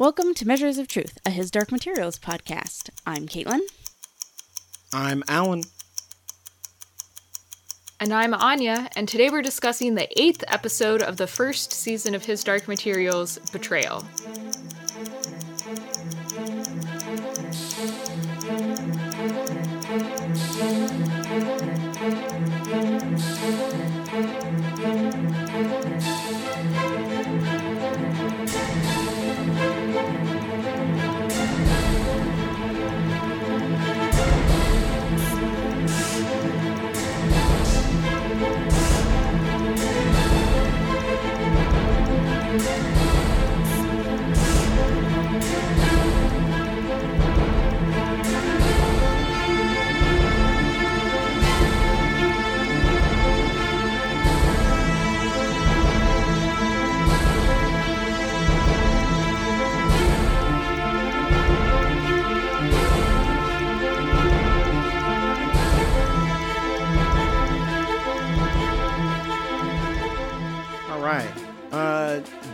Welcome to Measures of Truth, a His Dark Materials podcast. I'm Caitlin. I'm Alan. And I'm Anya, and today we're discussing the eighth episode of the first season of His Dark Materials Betrayal.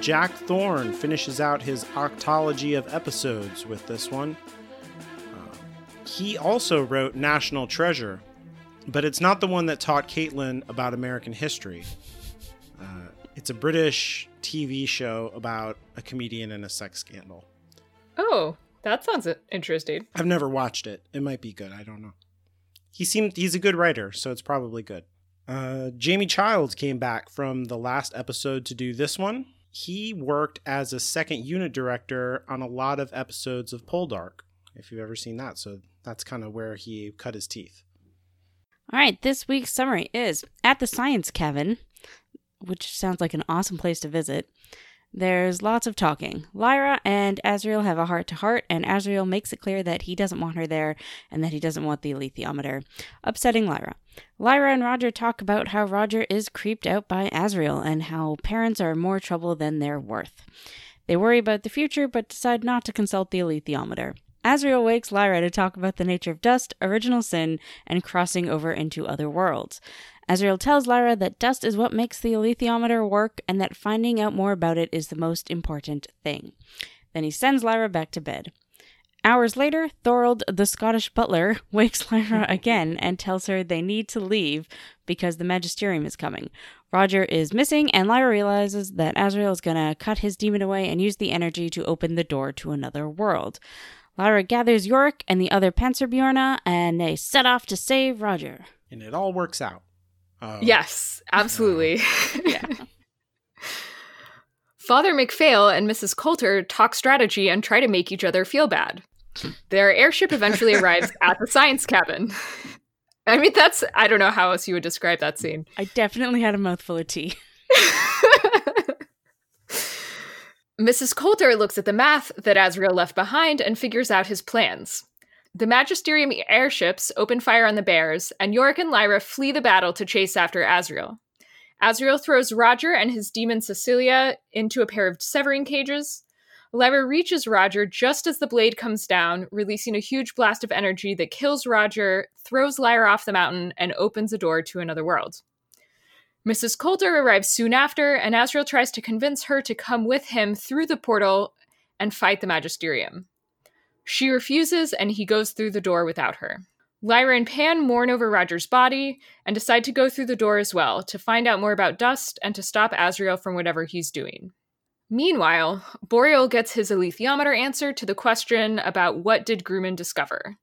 Jack Thorne finishes out his octology of episodes with this one. Uh, he also wrote National Treasure, but it's not the one that taught Caitlin about American history. Uh, it's a British TV show about a comedian and a sex scandal. Oh, that sounds interesting. I've never watched it. It might be good. I don't know. He seemed he's a good writer, so it's probably good. Uh, Jamie Childs came back from the last episode to do this one. He worked as a second unit director on a lot of episodes of Poldark, if you've ever seen that. So that's kind of where he cut his teeth. All right, this week's summary is at the Science Cabin, which sounds like an awesome place to visit. There's lots of talking. Lyra and Asriel have a heart to heart, and Asriel makes it clear that he doesn't want her there and that he doesn't want the alethiometer, upsetting Lyra. Lyra and Roger talk about how Roger is creeped out by Asriel and how parents are more trouble than they're worth. They worry about the future but decide not to consult the alethiometer. Asriel wakes Lyra to talk about the nature of dust, original sin, and crossing over into other worlds. Asriel tells Lyra that dust is what makes the alethiometer work and that finding out more about it is the most important thing. Then he sends Lyra back to bed. Hours later, Thorold, the Scottish butler, wakes Lyra again and tells her they need to leave because the magisterium is coming. Roger is missing, and Lyra realizes that Asriel is going to cut his dæmon away and use the energy to open the door to another world. Lyra gathers Iorek and the other Panserbjørne, and they set off to save Roger. And it all works out. Uh, Yes, absolutely. Yeah. Father MacPhail and Mrs. Coulter talk strategy and try to make each other feel bad. Their airship eventually arrives at the science cabin. I mean, that's, I don't know how else you would describe that scene. I definitely had a mouthful of tea. Mrs. Coulter looks at the math that Asriel left behind and figures out his plans. The Magisterium airships open fire on the bears, and Iorek and Lyra flee the battle to chase after Asriel. Asriel throws Roger and his dæmon Salcilia into a pair of severing cages. Lyra reaches Roger just as the blade comes down, releasing a huge blast of energy that kills Roger, throws Lyra off the mountain, and opens a door to another world. Mrs. Coulter arrives soon after, and Asriel tries to convince her to come with him through the portal and fight the Magisterium. She refuses, and he goes through the door without her. Lyra and Pan mourn over Roger's body and decide to go through the door as well to find out more about Dust and to stop Asriel from whatever he's doing. Meanwhile, Boreal gets his alethiometer answer to the question about what did Grumman discover.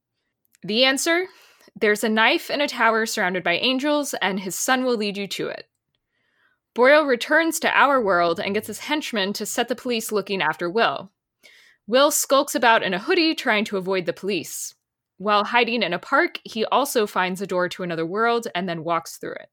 The answer there's a knife in a tower surrounded by angels, and his son will lead you to it. Boreal returns to our world and gets his henchmen to set the police looking after Will. Will skulks about in a hoodie trying to avoid the police. While hiding in a park, he also finds a door to another world and then walks through it.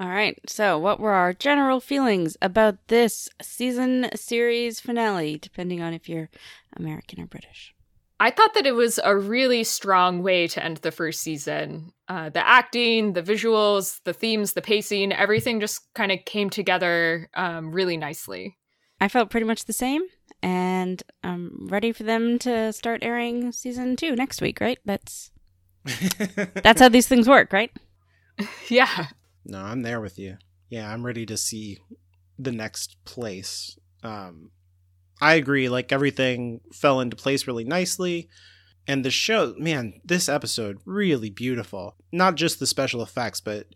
All right. So, what were our general feelings about this season series finale, depending on if you're American or British? I thought that it was a really strong way to end the first season. Uh, the acting, the visuals, the themes, the pacing, everything just kind of came together um, really nicely. I felt pretty much the same, and I'm ready for them to start airing season two next week. Right? That's that's how these things work, right? Yeah. No, I'm there with you. Yeah, I'm ready to see the next place. Um, I agree. Like everything fell into place really nicely. And the show, man, this episode really beautiful. Not just the special effects, but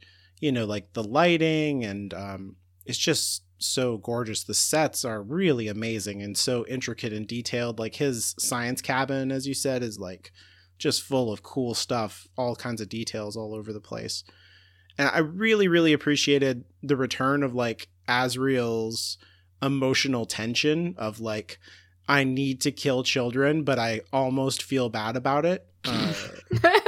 you know, like the lighting and um, it's just so gorgeous. The sets are really amazing and so intricate and detailed. Like his science cabin, as you said, is like just full of cool stuff, all kinds of details all over the place. And I really, really appreciated the return of like Asriel's emotional tension of like, I need to kill children, but I almost feel bad about it. Uh,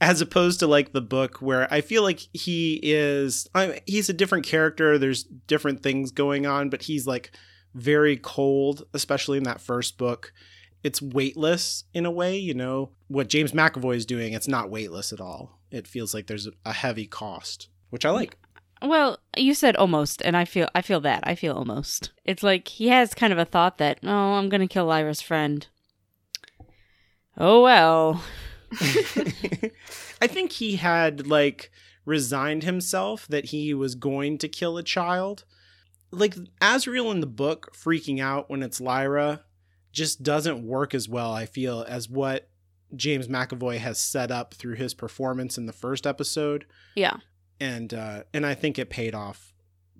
as opposed to like the book where I feel like he is I mean, he's a different character there's different things going on but he's like very cold especially in that first book it's weightless in a way you know what James McAvoy is doing it's not weightless at all it feels like there's a heavy cost which I like Well, you said almost, and I feel I feel that. I feel almost. It's like he has kind of a thought that, oh, I'm gonna kill Lyra's friend. Oh well. I think he had like resigned himself that he was going to kill a child. Like Asriel in the book freaking out when it's Lyra just doesn't work as well, I feel, as what James McAvoy has set up through his performance in the first episode. Yeah, And uh and I think it paid off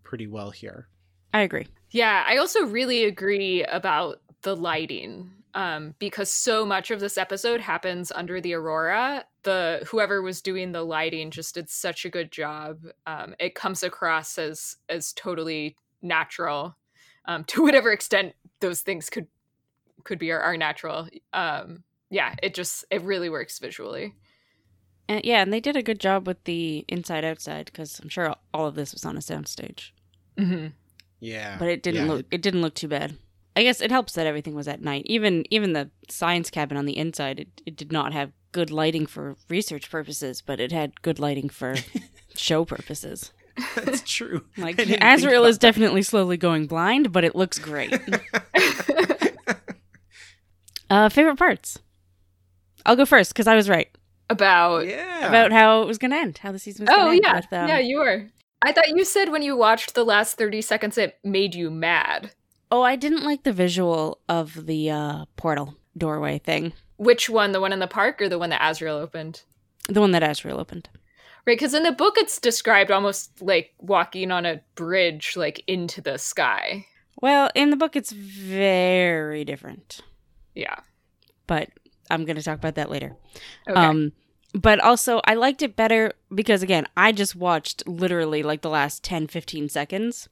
pretty well here. I agree. Yeah, I also really agree about the lighting. Um, because so much of this episode happens under the aurora. The whoever was doing the lighting just did such a good job. Um, it comes across as as totally natural, um, to whatever extent those things could could be or are natural. Um, yeah, it just it really works visually. And yeah, and they did a good job with the inside outside because I'm sure all of this was on a soundstage, hmm Yeah. but it didn't Yeah, look it didn't look too bad. I guess it helps that everything was at night. Even even the science cabin on the inside, it, it did not have good lighting for research purposes, but it had good lighting for show purposes. That's true. Like I Asriel about is definitely slowly going blind, but it looks great. uh, favorite parts. I'll go first because I was right About Yeah. about how it was going to end, how the season was oh going to yeah, end. With, um, yeah, you were. I thought you said when you watched the last thirty seconds, it made you mad. Oh, I didn't like the visual of the uh, portal doorway thing, Which one? The one in the park or the one that Asriel opened? the one that Asriel opened. Right, because in the book it's described almost like walking on a bridge, like into the sky. Well, in the book, it's very different, Yeah. but I'm going to talk about that later. Okay. Um, but also, I liked it better because, again, I just watched literally like the last 10, 15 seconds.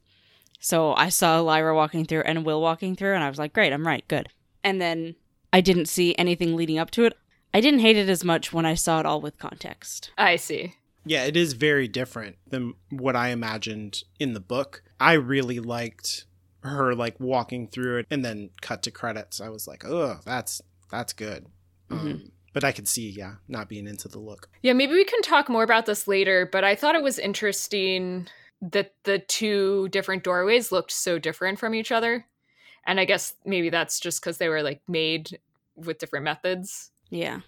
So I saw Lyra walking through and Will walking through, and I was like, great, I'm right, good. And then I didn't see anything leading up to it. I didn't hate it as much when I saw it all with context. I see. Yeah, it is very different than what I imagined in the book. I really liked her like walking through it and then cut to credits. I was like, "Oh, that's that's good." Um, but I could see, yeah, not being into the look. Yeah, maybe we can talk more about this later, but I thought it was interesting that the two different doorways looked so different from each other. And I guess maybe that's just because they were like made with different methods. Yeah.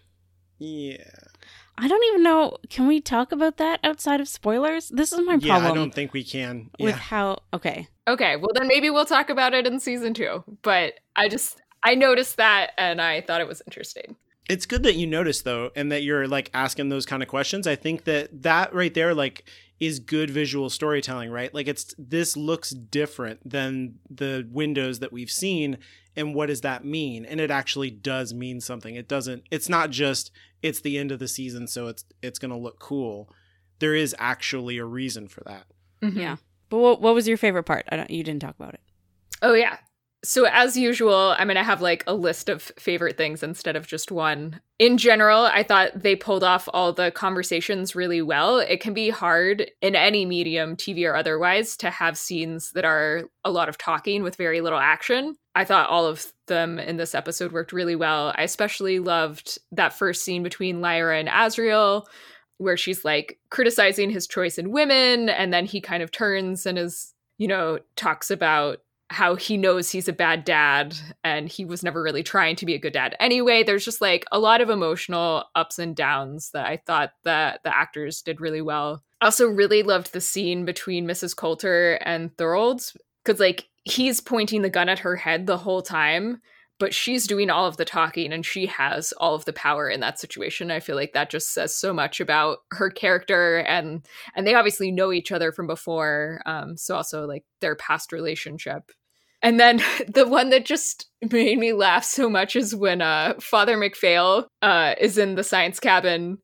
Yeah, I don't even know. Can we talk about that outside of spoilers? This is my problem. yeah, I don't think we can. with Yeah, how. Okay. Okay, well then maybe we'll talk about it in season two. But I just I noticed that and I thought it was interesting. It's good that you notice though, and that you're like asking those kind of questions. I think that that right there, like, is good visual storytelling, right? Like, it's this looks different than the windows that we've seen, and what does that mean? And it actually does mean something. It doesn't. It's not just it's the end of the season, so it's it's gonna look cool. There is actually a reason for that. Mhm. Yeah. But what, what was your favorite part? I don't, you didn't talk about it. Oh yeah. So as usual, I'm gonna have like a list of favorite things instead of just one. In general, I thought they pulled off all the conversations really well. It can be hard in any medium, TV or otherwise, to have scenes that are a lot of talking with very little action. I thought all of them in this episode worked really well. I especially loved that first scene between Lyra and Asriel, where she's like criticizing his choice in women, and then he kind of turns and is, you know, talks about how he knows he's a bad dad and he was never really trying to be a good dad anyway. There's just like a lot of emotional ups and downs that I thought that the actors did really well. Also really loved the scene between Mrs. Coulter and Thorold because like he's pointing the gun at her head the whole time, but she's doing all of the talking and she has all of the power in that situation. I feel like that just says so much about her character and and they obviously know each other from before. Um, so also like their past relationship. And then the one that just made me laugh so much is when uh, Father MacPhail uh, is in the science cabin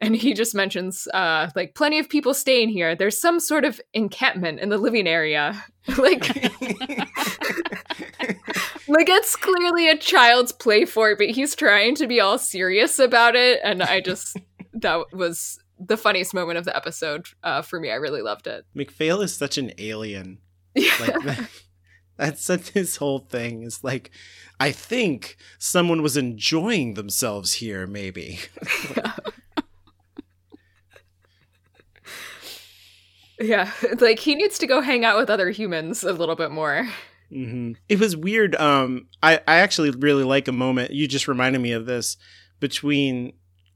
and he just mentions uh like plenty of people staying here there's some sort of encampment in the living area like like it's clearly a child's play for it but he's trying to be all serious about it and i just that was the funniest moment of the episode uh, for me i really loved it MacPhail is such an alien. yeah. Like that's such his whole thing. Is like, I think someone was enjoying themselves here. Maybe. yeah It's like he needs to go hang out with other humans a little bit more hmm It was weird. Um, I I actually really like a moment. You just reminded me of this between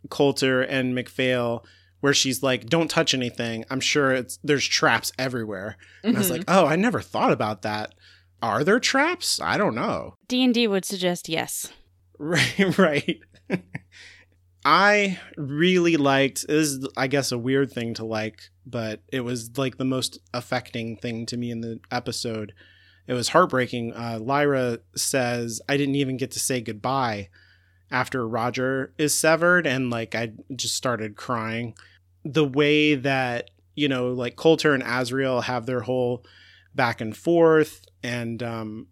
Coulter and MacPhail, where she's like, "Don't touch anything." I'm sure it's there's traps everywhere. And I was Mhm. like, "Oh, I never thought about that. Are there traps? I don't know." D&D would suggest yes. Right, right. I really liked this is I guess a weird thing to like, but it was like the most affecting thing to me in the episode. It was heartbreaking. Uh, Lyra says, I didn't even get to say goodbye after Roger is severed, and like I just started crying. The way that, you know, like Coulter and Asriel have their whole back and forth, and um,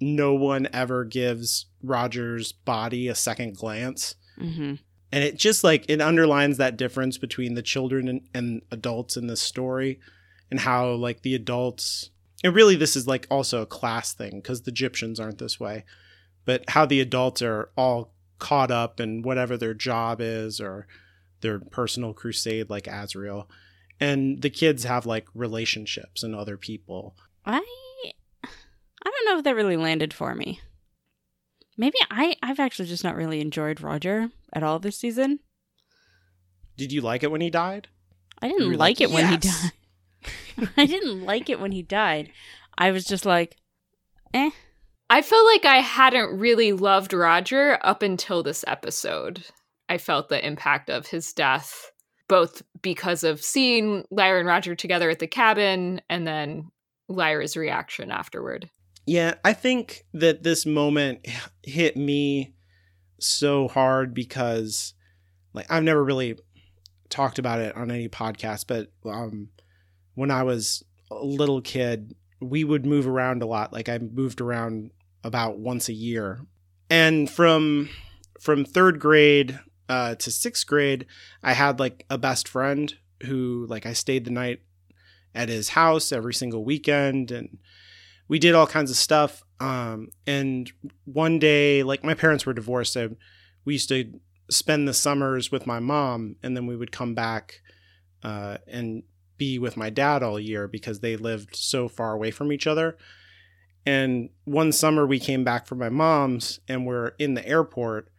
no one ever gives Roger's body a second glance. hmm And it just like it underlines that difference between the children and, and adults in this story and how like the adults and really this is like also a class thing because the Gyptians aren't this way, but how the adults are all caught up in whatever their job is or their personal crusade like Asriel. And the kids have like relationships and other people. I I don't know if that really landed for me. Maybe I I've actually just not really enjoyed Roger at all this season. Did you like it when he died? I didn't like, like, it when he died. I didn't like it when he died. I was just like, eh. i felt like i hadn't really loved roger up until this episode i felt the impact of his death both because of seeing lyra and roger together at the cabin and then lyra's reaction afterward Yeah, I think that this moment hit me so hard because like I've never really talked about it on any podcast, but um when I was a little kid, we would move around a lot. Like I moved around about once a year. And from from 3rd grade uh to 6th grade, I had like a best friend who like I stayed the night at his house every single weekend and we did all kinds of stuff. Um, and one day, like my parents were divorced, so we used to spend the summers with my mom, and then we would come back uh, and be with my dad all year because they lived so far away from each other. And one summer, we came back from my mom's, and we're in the airport,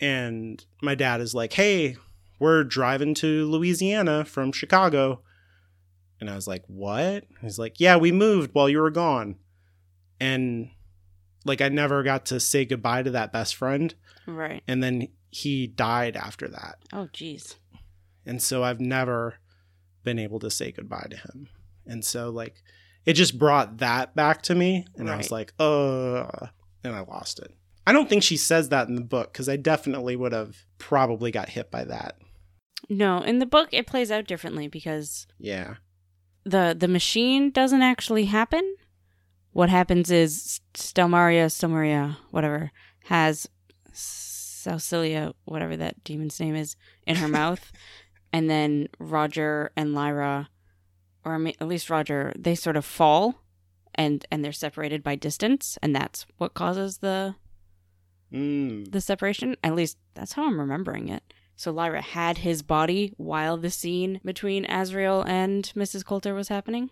and my dad is like, "Hey, we're driving to Louisiana from Chicago." And I was like, "What?" He's like, "Yeah, we moved while you were gone." And like I never got to say goodbye to that best friend, Right. and then he died after that. Oh, jeez. And so I've never been able to say goodbye to him. And so like it just brought that back to me and I was like, "Uh," and I lost it. I don't think she says that in the book cuz I definitely would have probably got hit by that. No, in the book it plays out differently because Yeah. the the machine doesn't actually happen. What happens is Stelmaria, Stelmaria, whatever, has Salcilia, whatever that dæmon's name is, in her mouth, and then Roger and Lyra, or at least Roger, they sort of fall, and and they're separated by distance, and that's what causes the Mm. the separation. At least that's how I'm remembering it. So Lyra had his body while the scene between Asriel and Mrs. Coulter was happening.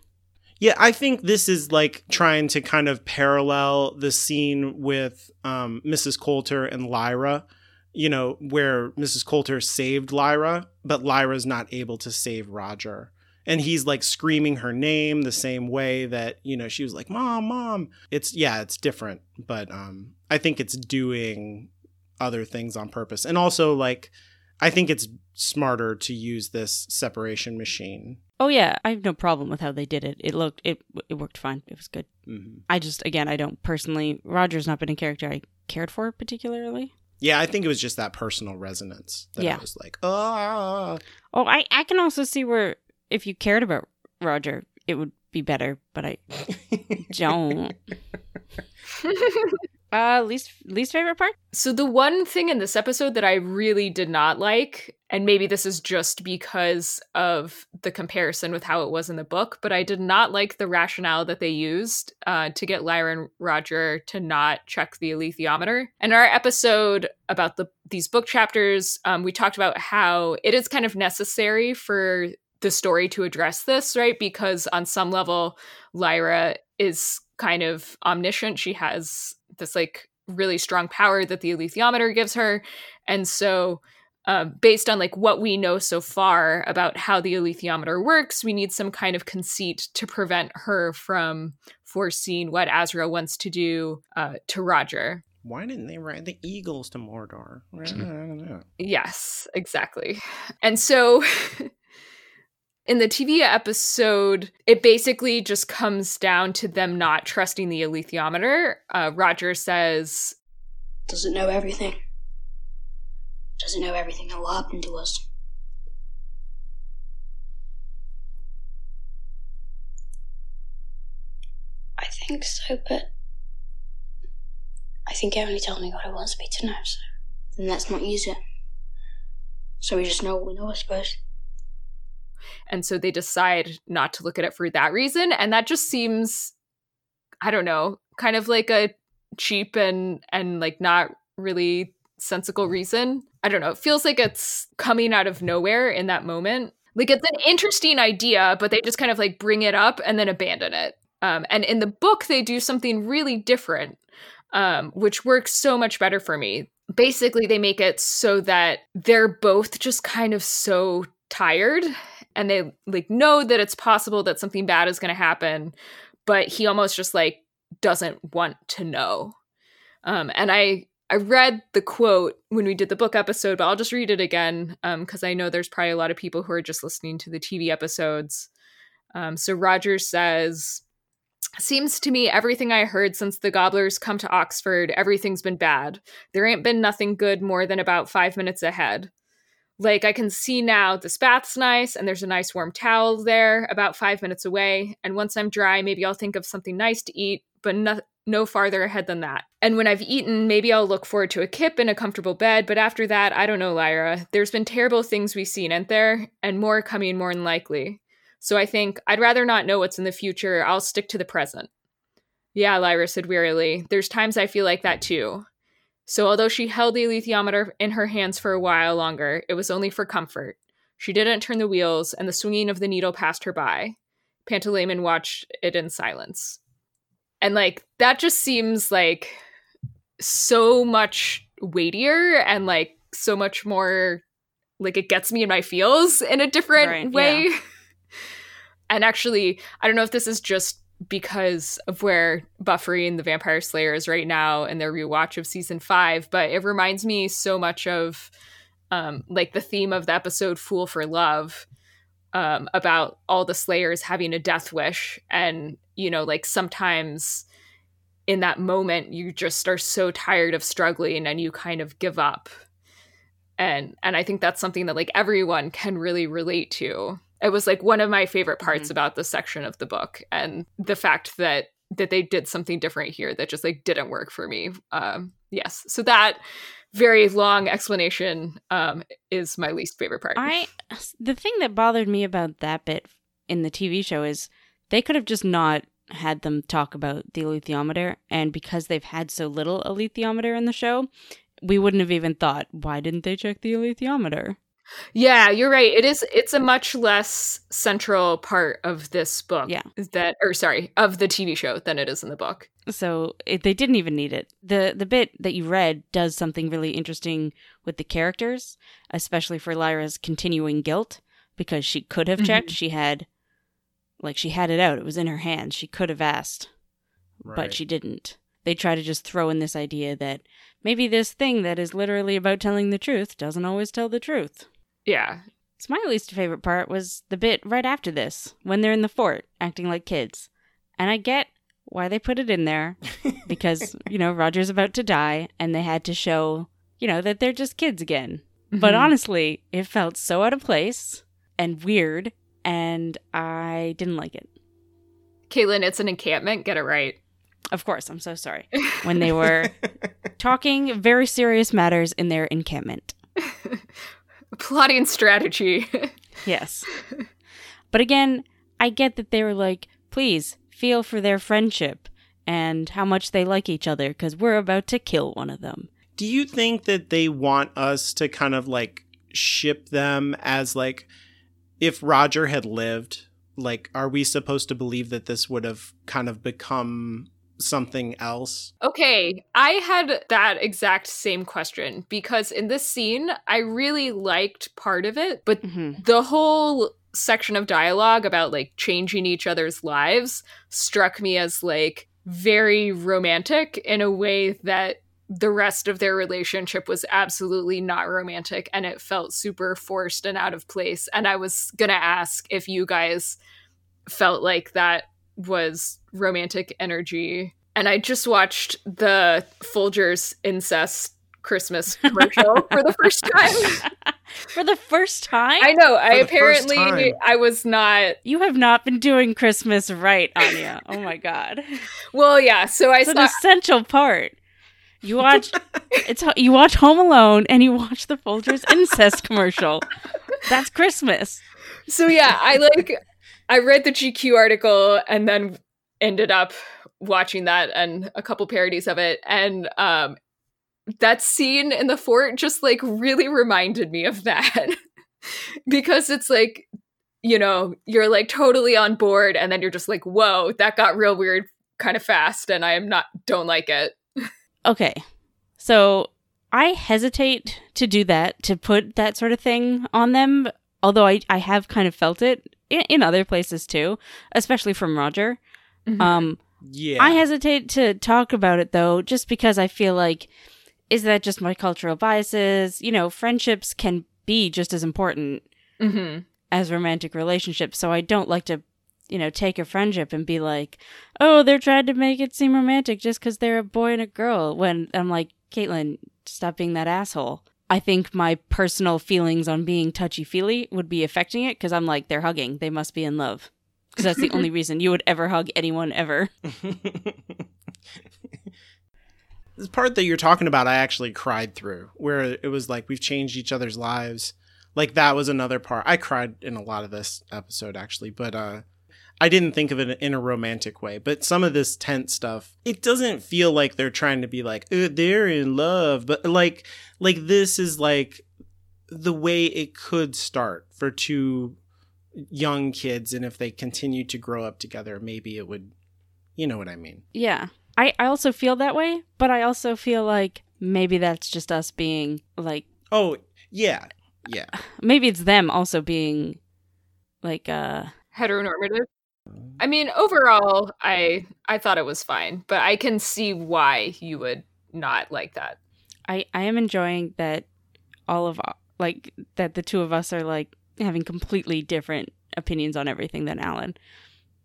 Yeah, I think this is like trying to kind of parallel the scene with um, Mrs. Coulter and Lyra, you know, where Mrs. Coulter saved Lyra, but Lyra's not able to save Roger. and he's like screaming her name the same way that you know she was like mom mom it's yeah it's different but um i think it's doing other things on purpose and also like i think it's smarter to use this separation machine Oh yeah, I have no problem with how they did it. It looked it it worked fine. It was good. hmm I just again I don't personally Roger's not been a character I cared for particularly. yeah i think it was just that personal resonance that Yeah. i was like oh Oh, I I can also see where if you cared about Roger, it would be better, but I don't. uh least least favorite part? So the one thing in this episode that I really did not like, and maybe this is just because of the comparison with how it was in the book, but I did not like the rationale that they used uh, to get Lyra and Roger to not check the alethiometer. In our episode about the these book chapters, um, we talked about how it is kind of necessary for the story to address this, right? Because on some level, Lyra is kind of omniscient. She has this like really strong power that the alethiometer gives her. And so um, based on like what we know so far about how the alethiometer works, we need some kind of conceit to prevent her from foreseeing what Asriel wants to do uh, to Roger. why didn't they ride the eagles to mordor i don't know Yes, exactly. And so in the TV episode, it basically just comes down to them not trusting the alethiometer. Uh, Roger says, Does it know everything? Does it know everything that will happen to us? I think so, but I think it only tells me what it wants me to know, so then let's not use it. So we just know what we know, I suppose. And so they decide not to look at it for that reason. And that just seems, I don't know, kind of like a cheap and and like not really sensible reason. I don't know. It feels like it's coming out of nowhere in that moment. Like it's an interesting idea, but they just kind of like bring it up and then abandon it. Um, and in the book, they do something really different, um, which works so much better for me. Basically, they make it so that they're both just kind of so tired and they like know that it's possible that something bad is going to happen, but he almost just like doesn't want to know. Um, and I I read the quote when we did the book episode, but I'll just read it again because I know there's probably a lot of people who are just listening to the TV episodes. Um, so Roger says, Seems to me everything I heard since the gobblers come to Oxford, everything's been bad. There ain't been nothing good more than about five minutes ahead. Like I can see now the bath's nice and there's a nice warm towel there about five minutes away. And once I'm dry, maybe I'll think of something nice to eat, but no, no farther ahead than that. And when I've eaten, maybe I'll look forward to a kip in a comfortable bed, but after that, I don't know, Lyra. There's been terrible things we've seen, ain't there? And more coming more than likely. So I think I'd rather not know what's in the future. I'll stick to the present. Yeah, Lyra said wearily. There's times I feel like that too. So although she held the alethiometer in her hands for a while longer, it was only for comfort. She didn't turn the wheels, and the swinging of the needle passed her by. Pantaleon watched it in silence. And like that just seems like so much weightier and like so much more like it gets me in my feels in a different Right, way. and actually, I don't know if this is just because of where Buffy and the Vampire Slayer is right now in their rewatch of season five, but it reminds me so much of um, like the theme of the episode Fool for Love um, about all the Slayers having a death wish. And, you know, like sometimes in that moment, you just are so tired of struggling and you kind of give up. And and I think that's something that like everyone can really relate to it was like one of my favorite parts Mhm. about this section of the book and the fact that that they did something different here that just like didn't work for me um yes so that very long explanation um is my least favorite part I the thing that bothered me about that bit in the TV show is they could have just not had them talk about the alethiometer and because they've had so little alethiometer in the show, we wouldn't have even thought, why didn't they check the alethiometer? Yeah you're right it is it's a much less central part of this book Yeah. that or sorry of the tv show than it is in the book So it, they didn't even need it. the The bit that you read does something really interesting with the characters, especially for Lyra's continuing guilt because she could have checked. Mm-hmm. She had like she had it out. It was in her hands. She could have asked, Right. but she didn't. They try to just throw in this idea that maybe this thing that is literally about telling the truth doesn't always tell the truth. Yeah. So my least favorite part was the bit right after this, when they're in the fort acting like kids. And I get why they put it in there because, you know, Roger's about to die and they had to show, you know, that they're just kids again. But Mhm. honestly, it felt so out of place and weird and I didn't like it. Caitlin, it's an encampment. Get it right. Of course, I'm so sorry. When they were talking very serious matters in their encampment. Plotting strategy. Yes. But again, I get that they were like, please feel for their friendship and how much they like each other because we're about to kill one of them. Do you think that they want us to kind of like ship them as like if Roger had lived, like are we supposed to believe that this would have kind of become something else? Okay, I had that exact same question because in this scene, I really liked part of it, but hmm the whole section of dialogue about like changing each other's lives struck me as like very romantic in a way that the rest of their relationship was absolutely not romantic and it felt super forced and out of place and i was going to ask if you guys felt like that was romantic energy and i just watched the folgers incest christmas commercial for the first time For the first time? I know. I apparently. I was not. you have not been doing Christmas right, Anya. Oh my god. Well, yeah. So I It's an essential part. You watch it's you watch Home Alone and you watch the Folgers incest commercial. That's Christmas. So yeah, I like. I read the GQ article and then ended up watching that and a couple parodies of it, and um, that scene in the fort just like really reminded me of that. Because it's like you know you're like totally on board and then you're just like whoa that got real weird kind of fast and i am not don't like it. Okay. So I hesitate to do that, to put that sort of thing on them, although I, I have kind of felt it in, in other places too, especially from Roger. Um, Yeah. I hesitate to talk about it though, just because I feel like, is that just my cultural biases? You know, friendships can be just as important hmm as romantic relationships. So I don't like to, you know, take a friendship and be like, oh, they're trying to make it seem romantic just because they're a boy and a girl. When I'm like, Caitlin, stop being that asshole. I think my personal feelings on being touchy feely would be affecting it because I'm like, they're hugging. They must be in love. Because that's the only reason you would ever hug anyone ever. this part that you're talking about, I actually cried through, where it was like we've changed each other's lives. Like that was another part. I cried in a lot of this episode actually, but uh I didn't think of it in a romantic way. But some of this tense stuff, it doesn't feel like they're trying to be like, "Uh, they're in love, but like like this is like the way it could start for two young kids and if they continue to grow up together, maybe it would you know what I mean. Yeah. I, I also feel that way, but I also feel like maybe that's just us being like, Oh, yeah. Yeah. maybe it's them also being like, uh, heteronormative i mean overall i i thought it was fine but i can see why you would not like that I, I am enjoying that all of like that the two of us are like having completely different opinions on everything than Alan.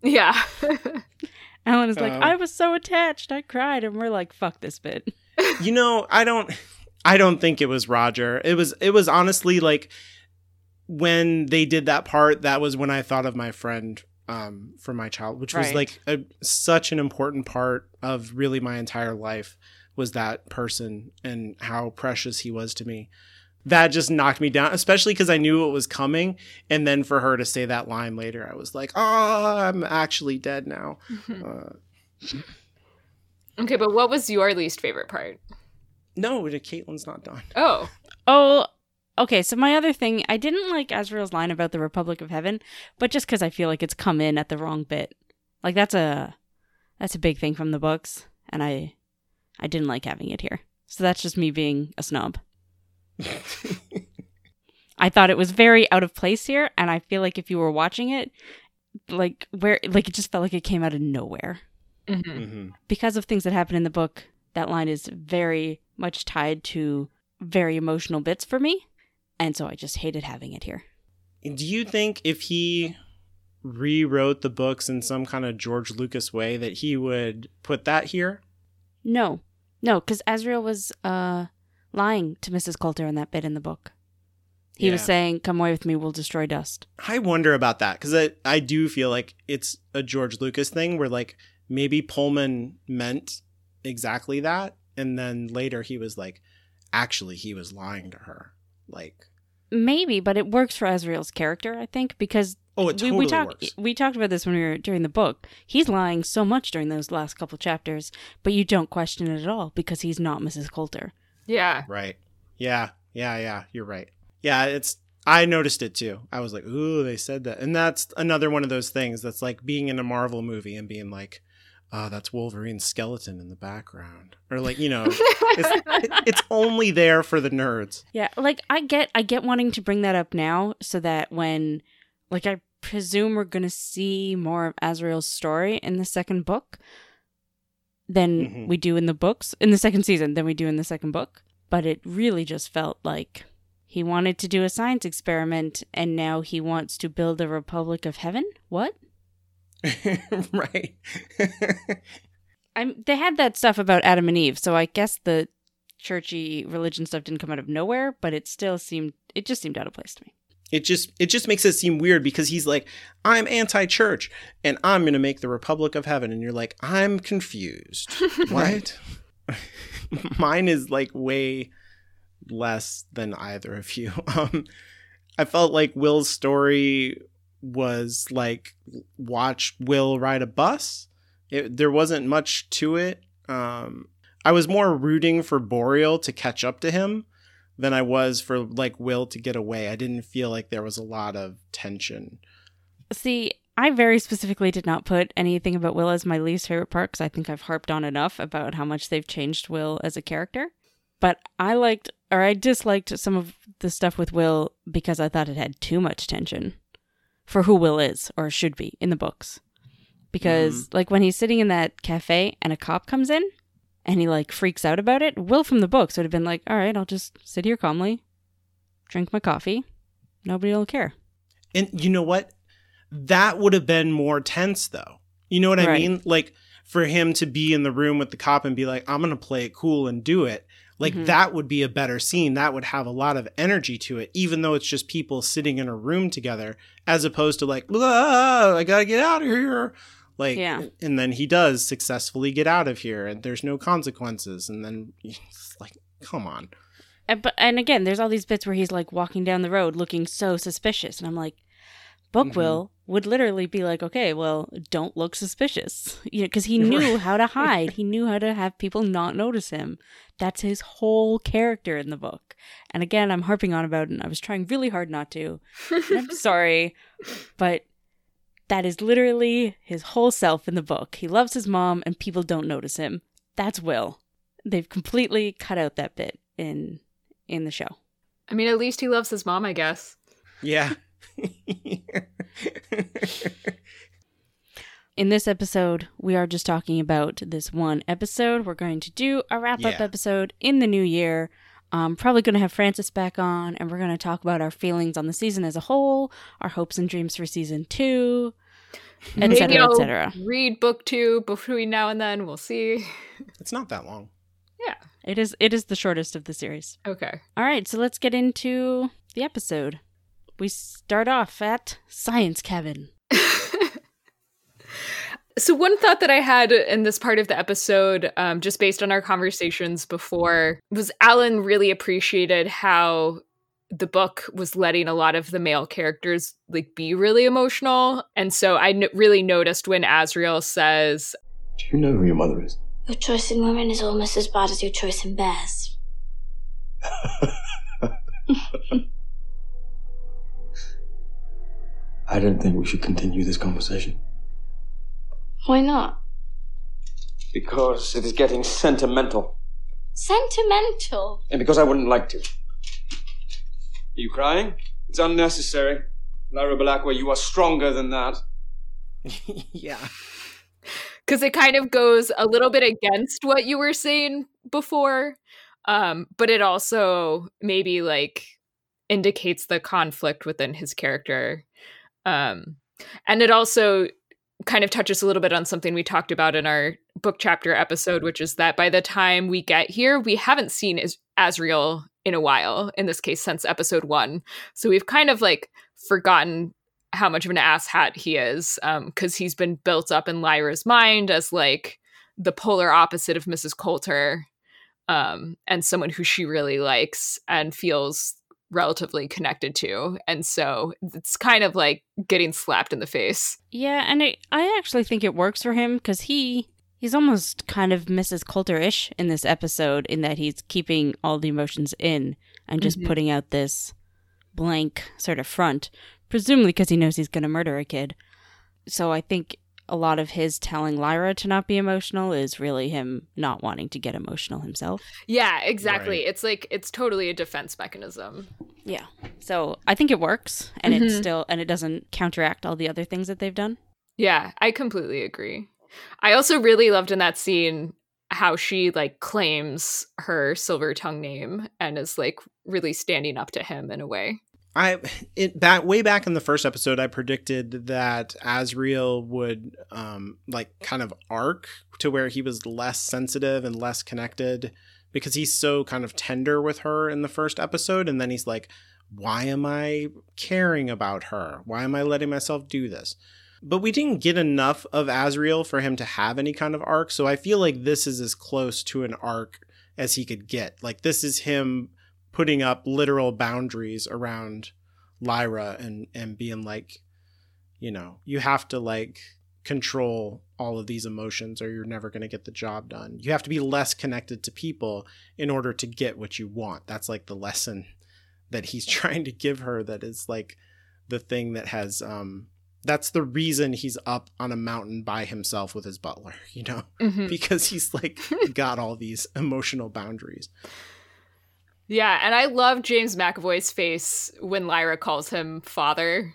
yeah Alan is like, Oh. I was so attached, I cried, and we're like, fuck this bit. you know i don't i don't think it was roger it was it was honestly like when they did that part that was when i thought of my friend um from my child which was like a, such an important part of really my entire life was that person and how precious he was to me. That just knocked me down especially because i knew it was coming. And then for her to say that line later i was like oh i'm actually dead now. Uh, okay but what was your least favorite part? No caitlin's not done. Oh. Oh, okay. So my other thing, I didn't like Asriel's line about the Republic of Heaven, but just because I feel like it's come in at the wrong bit. Like that's a that's a big thing from the books, and I I didn't like having it here. So that's just me being a snob. I thought it was very out of place here, and I feel like if you were watching it, like where like it just felt like it came out of nowhere. Mhm. hmm Because of things that happen in the book, that line is very much tied to very emotional bits for me, and so I just hated having it here. Do you think if he rewrote the books in some kind of George Lucas way that he would put that here? No. No, cuz Asriel was uh lying to Mrs. Coulter in that bit in the book. He was saying, "Come away with me, we'll destroy dust." I wonder about that because I, I do feel like it's a George Lucas thing where like maybe Pullman meant exactly that, and then later he was like, actually, he was lying to her. Like, Maybe, but it works for Asriel's character, I think, because oh, it we, totally we talked works. we talked about this when we were during the book. He's lying so much during those last couple chapters, but you don't question it at all because he's not Mrs. Coulter. Yeah. Right. Yeah. Yeah. Yeah. You're right. Yeah. It's. I noticed it too. I was like, ooh, they said that, and that's another one of those things that's like being in a Marvel movie and being like, oh, that's Wolverine's skeleton in the background, or like you know, it's, it, it's only there for the nerds. Yeah, like I get I get wanting to bring that up now so that when like I presume we're going to see more of Asriel's story in the second book than Mhm. we do in the books in the second season than we do in the second book, but it really just felt like he wanted to do a science experiment and now he wants to build a republic of heaven? What? right. I'm they had that stuff about Adam and Eve, so I guess the churchy religion stuff didn't come out of nowhere, but it still seemed it just seemed out of place to me. it just it just makes it seem weird because he's like i'm anti-church and i'm gonna make the republic of heaven and you're like i'm confused what mine is like way less than either of you um i felt like will's story was like watch will ride a bus it, there wasn't much to it um i was more rooting for boreal to catch up to him than I was for like Will to get away. I didn't feel like there was a lot of tension. See, I very specifically did not put anything about Will as my least favorite part because I think I've harped on enough about how much they've changed Will as a character. But I liked, or I disliked some of the stuff with Will because I thought it had too much tension for who Will is or should be in the books. Because, mm-hmm. like, when he's sitting in that cafe and a cop comes in and he, like, freaks out about it, Will from the books would have been like, all right, I'll just sit here calmly, drink my coffee. Nobody will care. And you know what? That would have been more tense though. You know what I Right. mean? Like for him to be in the room with the cop and be like, I'm going to play it cool and do it. Like Mhm. that would be a better scene. That would have a lot of energy to it, even though it's just people sitting in a room together, as opposed to like, "Ah, I gotta get out of here. Like, Yeah. and then he does successfully get out of here, and there's no consequences. And then, it's like, come on. And, but and again, there's all these bits where he's like walking down the road looking so suspicious, and I'm like, Book Mhm. Will would literally be like, okay, well, don't look suspicious, you know, because he knew how to hide. he knew how to have people not notice him. That's his whole character in the book. And again, I'm harping on about it, and I was trying really hard not to. I'm sorry, but that is literally his whole self in the book. He loves his mom, and people don't notice him. That's Will. They've completely cut out that bit in in the show. I mean, at least he loves his mom, I guess. Yeah. In this episode, we are just talking about this one episode. We're going to do a wrap up Yeah. episode in the new year. Um, probably going to have Francis back on, and we're going to talk about our feelings on the season as a whole, our hopes and dreams for season two, Maybe etc., I'll etc. Read book two between now and then. We'll see. it's not that long. Yeah, it is it is the shortest of the series. Okay. All right, so let's get into the episode. We start off at Science Kevin. So one thought that I had in this part of the episode, um, just based on our conversations before, was Alan really appreciated how the book was letting a lot of the male characters like be really emotional, and so I n- really noticed when Asriel says, Do you know who your mother is? Your choice in women is almost as bad as your choice in bears. I don't think we should continue this conversation. Why not? Because it is getting sentimental. Sentimental. And because I wouldn't like to. Are you crying? It's unnecessary. Lyra Belacqua, you are stronger than that. yeah. because it kind of goes a little bit against what you were saying before um but it also maybe like indicates the conflict within his character um and it also kind of touches a little bit on something we talked about in our book chapter episode which is that by the time we get here we haven't seen As- Asriel in a while in this case since episode 1 so we've kind of like forgotten how much of an asshat he is because he's been built up in Lyra's mind as like the polar opposite of Mrs. Coulter um, and someone who she really likes and feels relatively connected to. And so it's kind of like getting slapped in the face. Yeah, and it, I actually think it works for him because he he's almost kind of Mrs. Coulter-ish in this episode in that he's keeping all the emotions in and just Mhm. putting out this blank sort of front, presumably because he knows he's going to murder a kid. So I think a lot of his telling Lyra to not be emotional is really him not wanting to get emotional himself. Yeah, exactly. Right. It's like it's totally a defense mechanism. Yeah. So I think it works and it's Mhm. still and it doesn't counteract all the other things that they've done. Yeah, I completely agree. I also really loved in that scene how she like claims her silver tongue name and is like really standing up to him in a way. I it back way back in the first episode, I predicted that Asriel would um like kind of arc to where he was less sensitive and less connected because he's so kind of tender with her in the first episode, and then he's like, "Why am I caring about her? Why am I letting myself do this?" But we didn't get enough of Asriel for him to have any kind of arc, so I feel like this is as close to an arc as he could get. Like this is him putting up literal boundaries around Lyra and and being like, you know, you have to like control all of these emotions or you're never going to get the job done. You have to be less connected to people in order to get what you want. That's like the lesson that he's trying to give her that is like the thing that has um that's the reason he's up on a mountain by himself with his butler, you know, Mhm. because he's like got all these emotional boundaries. Yeah, and I love James McAvoy's face when Lyra calls him father.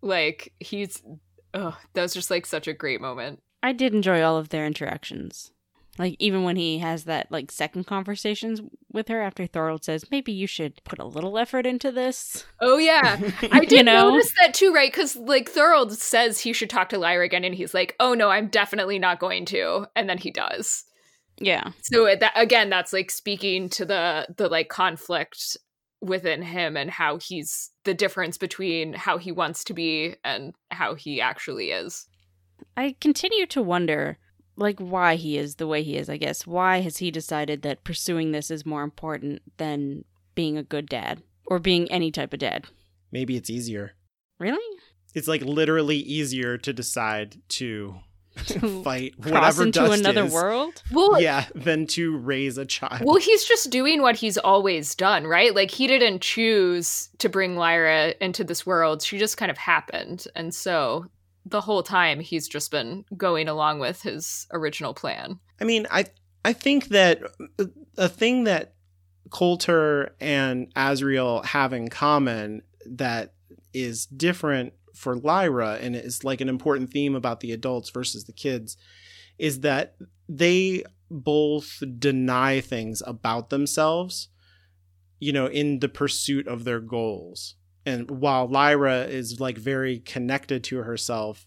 Like he's oh, that was just like such a great moment. I did enjoy all of their interactions. Like even when he has that like second conversations with her after Thorold says, "Maybe you should put a little effort into this." Oh yeah. I You did know? notice that too, right? Because like Thorold says he should talk to Lyra again, and he's like, "Oh no, I'm definitely not going to," and then he does. Yeah. So it- that again, that's like speaking to the the like conflict within him and how he's the difference between how he wants to be and how he actually is. I continue to wonder like why he is the way he is, I guess. Why has he decided that pursuing this is more important than being a good dad or being any type of dad? Maybe it's easier. Really? It's like literally easier to decide to To fight Cross whatever into dust another is, world? Well, Yeah, than to raise a child. Well, he's just doing what he's always done, right? Like he didn't choose to bring Lyra into this world. She just kind of happened. And so the whole time he's just been going along with his original plan. I mean, I I think that a thing that Coulter and Asriel have in common that is different for Lyra and it's like an important theme about the adults versus the kids is that they both deny things about themselves, you know, in the pursuit of their goals. And while Lyra is like very connected to herself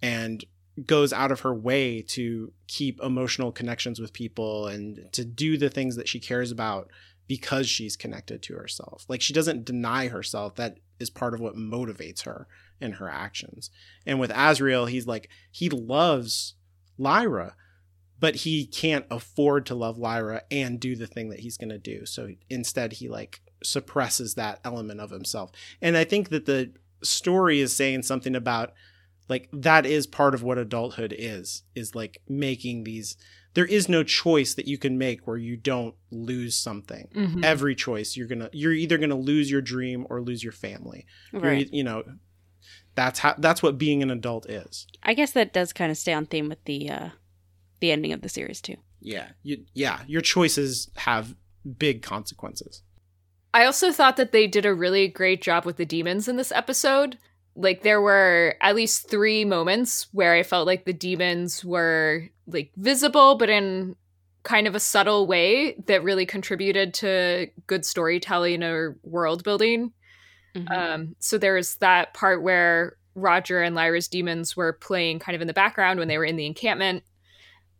and goes out of her way to keep emotional connections with people and to do the things that she cares about because she's connected to herself. Like she doesn't deny herself. That is part of what motivates her in her actions. And with Asriel, he's like he loves Lyra, but he can't afford to love Lyra and do the thing that he's going to do. So instead he like suppresses that element of himself. And I think that the story is saying something about like that is part of what adulthood is is like making these there is no choice that you can make where you don't lose something Mhm. every choice you're gonna you're either gonna lose your dream or lose your family You're Right. e- you know that's how that's what being an adult is I guess that does kind of stay on theme with the uh the ending of the series too. yeah you, yeah your choices have big consequences I also thought that they did a really great job with the dæmons in this episode. Like there were at least three moments where I felt like the dæmons were like visible, but in kind of a subtle way that really contributed to good storytelling or world building. Mhm. Um, so there's that part where Roger and Lyra's dæmons were playing kind of in the background when they were in the encampment.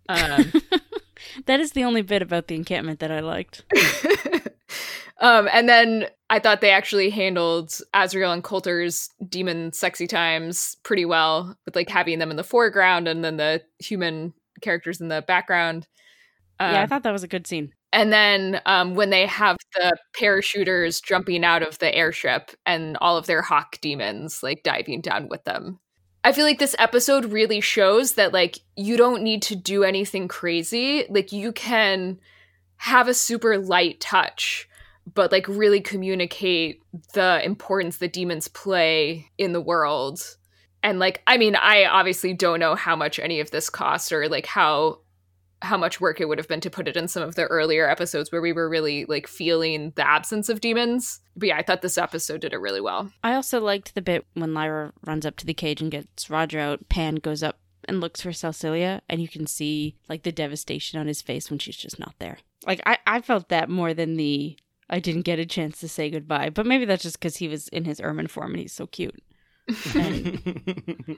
Um, that is the only bit about the encampment that I liked. um, and then I thought they actually handled Asriel and Coulter's dæmon sexy times pretty well, with like having them in the foreground and then the human characters in the background. yeah, I Um, thought that was a good scene. and then um, when they have the parachuters jumping out of the airship and all of their hawk dæmons like diving down with them. I feel like this episode really shows that like you don't need to do anything crazy. Like you can have a super light touch, but like really communicate the importance that dæmons play in the world. And like I mean, I obviously don't know how much any of this cost or like how how much work it would have been to put it in some of the earlier episodes where we were really like feeling the absence of dæmons. But yeah, I thought this episode did it really well. I also liked the bit when Lyra runs up to the cage and gets Roger out. Pan goes up and looks for Salcilia, and you can see like the devastation on his face when she's just not there. Like I, I felt that more than the I didn't get a chance to say goodbye. But maybe that's just because he was in his ermine form and he's so cute. And,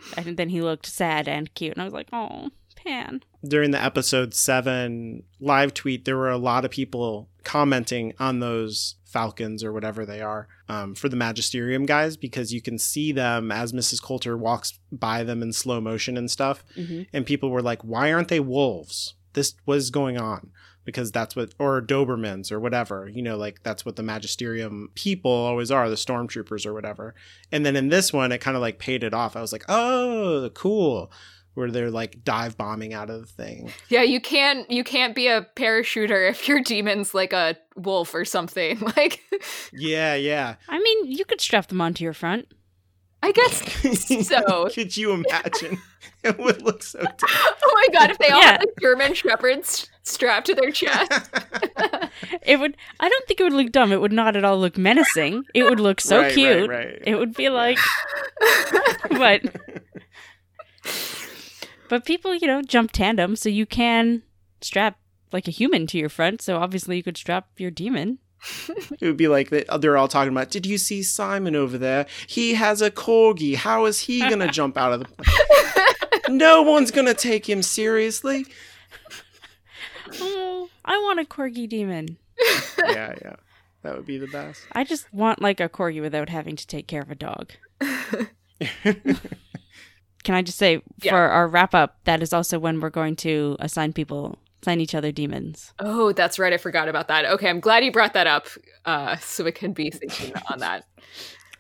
and then he looked sad and cute, and I was like, oh, Pan. During the episode seven live tweet, there were a lot of people commenting on those falcons or whatever they are um, for the Magisterium guys because you can see them as Mrs. Coulter walks by them in slow motion and stuff. Mm-hmm. and people were like, "Why aren't they wolves? This was going on." Because that's what, or Dobermans or whatever, you know, like that's what the Magisterium people always are, the stormtroopers or whatever. And then in this one, it kind of like paid it off. I was like, oh, cool, where they're like dive bombing out of the thing. Yeah, you can't you can't be a parachuter if your dæmon's like a wolf or something. Like Yeah, yeah. I mean, you could strap them onto your front. I guess so. Could you imagine? it would look so dumb. Oh my god, if they all Yeah. had like German shepherds strapped to their chest. It would. I don't think it would look dumb. It would not at all look menacing. It would look so Right, right, cute. right. It would be like, but, but people, you know, jump tandem, so you can strap like a human to your front. So obviously, you could strap your dæmon. It would be like they- they're all talking about. Did you see Simon over there? He has a corgi. How is he gonna jump out of the plane? no one's gonna take him seriously. Oh, I want a corgi dæmon. Yeah, yeah, that would be the best. I just want like a corgi without having to take care of a dog. Can I just say Yeah. for our wrap up, that is also when we're going to assign people, assign each other dæmons. oh, that's right. I forgot about that. Okay, I'm glad you brought that up. Uh, so we can be thinking on that.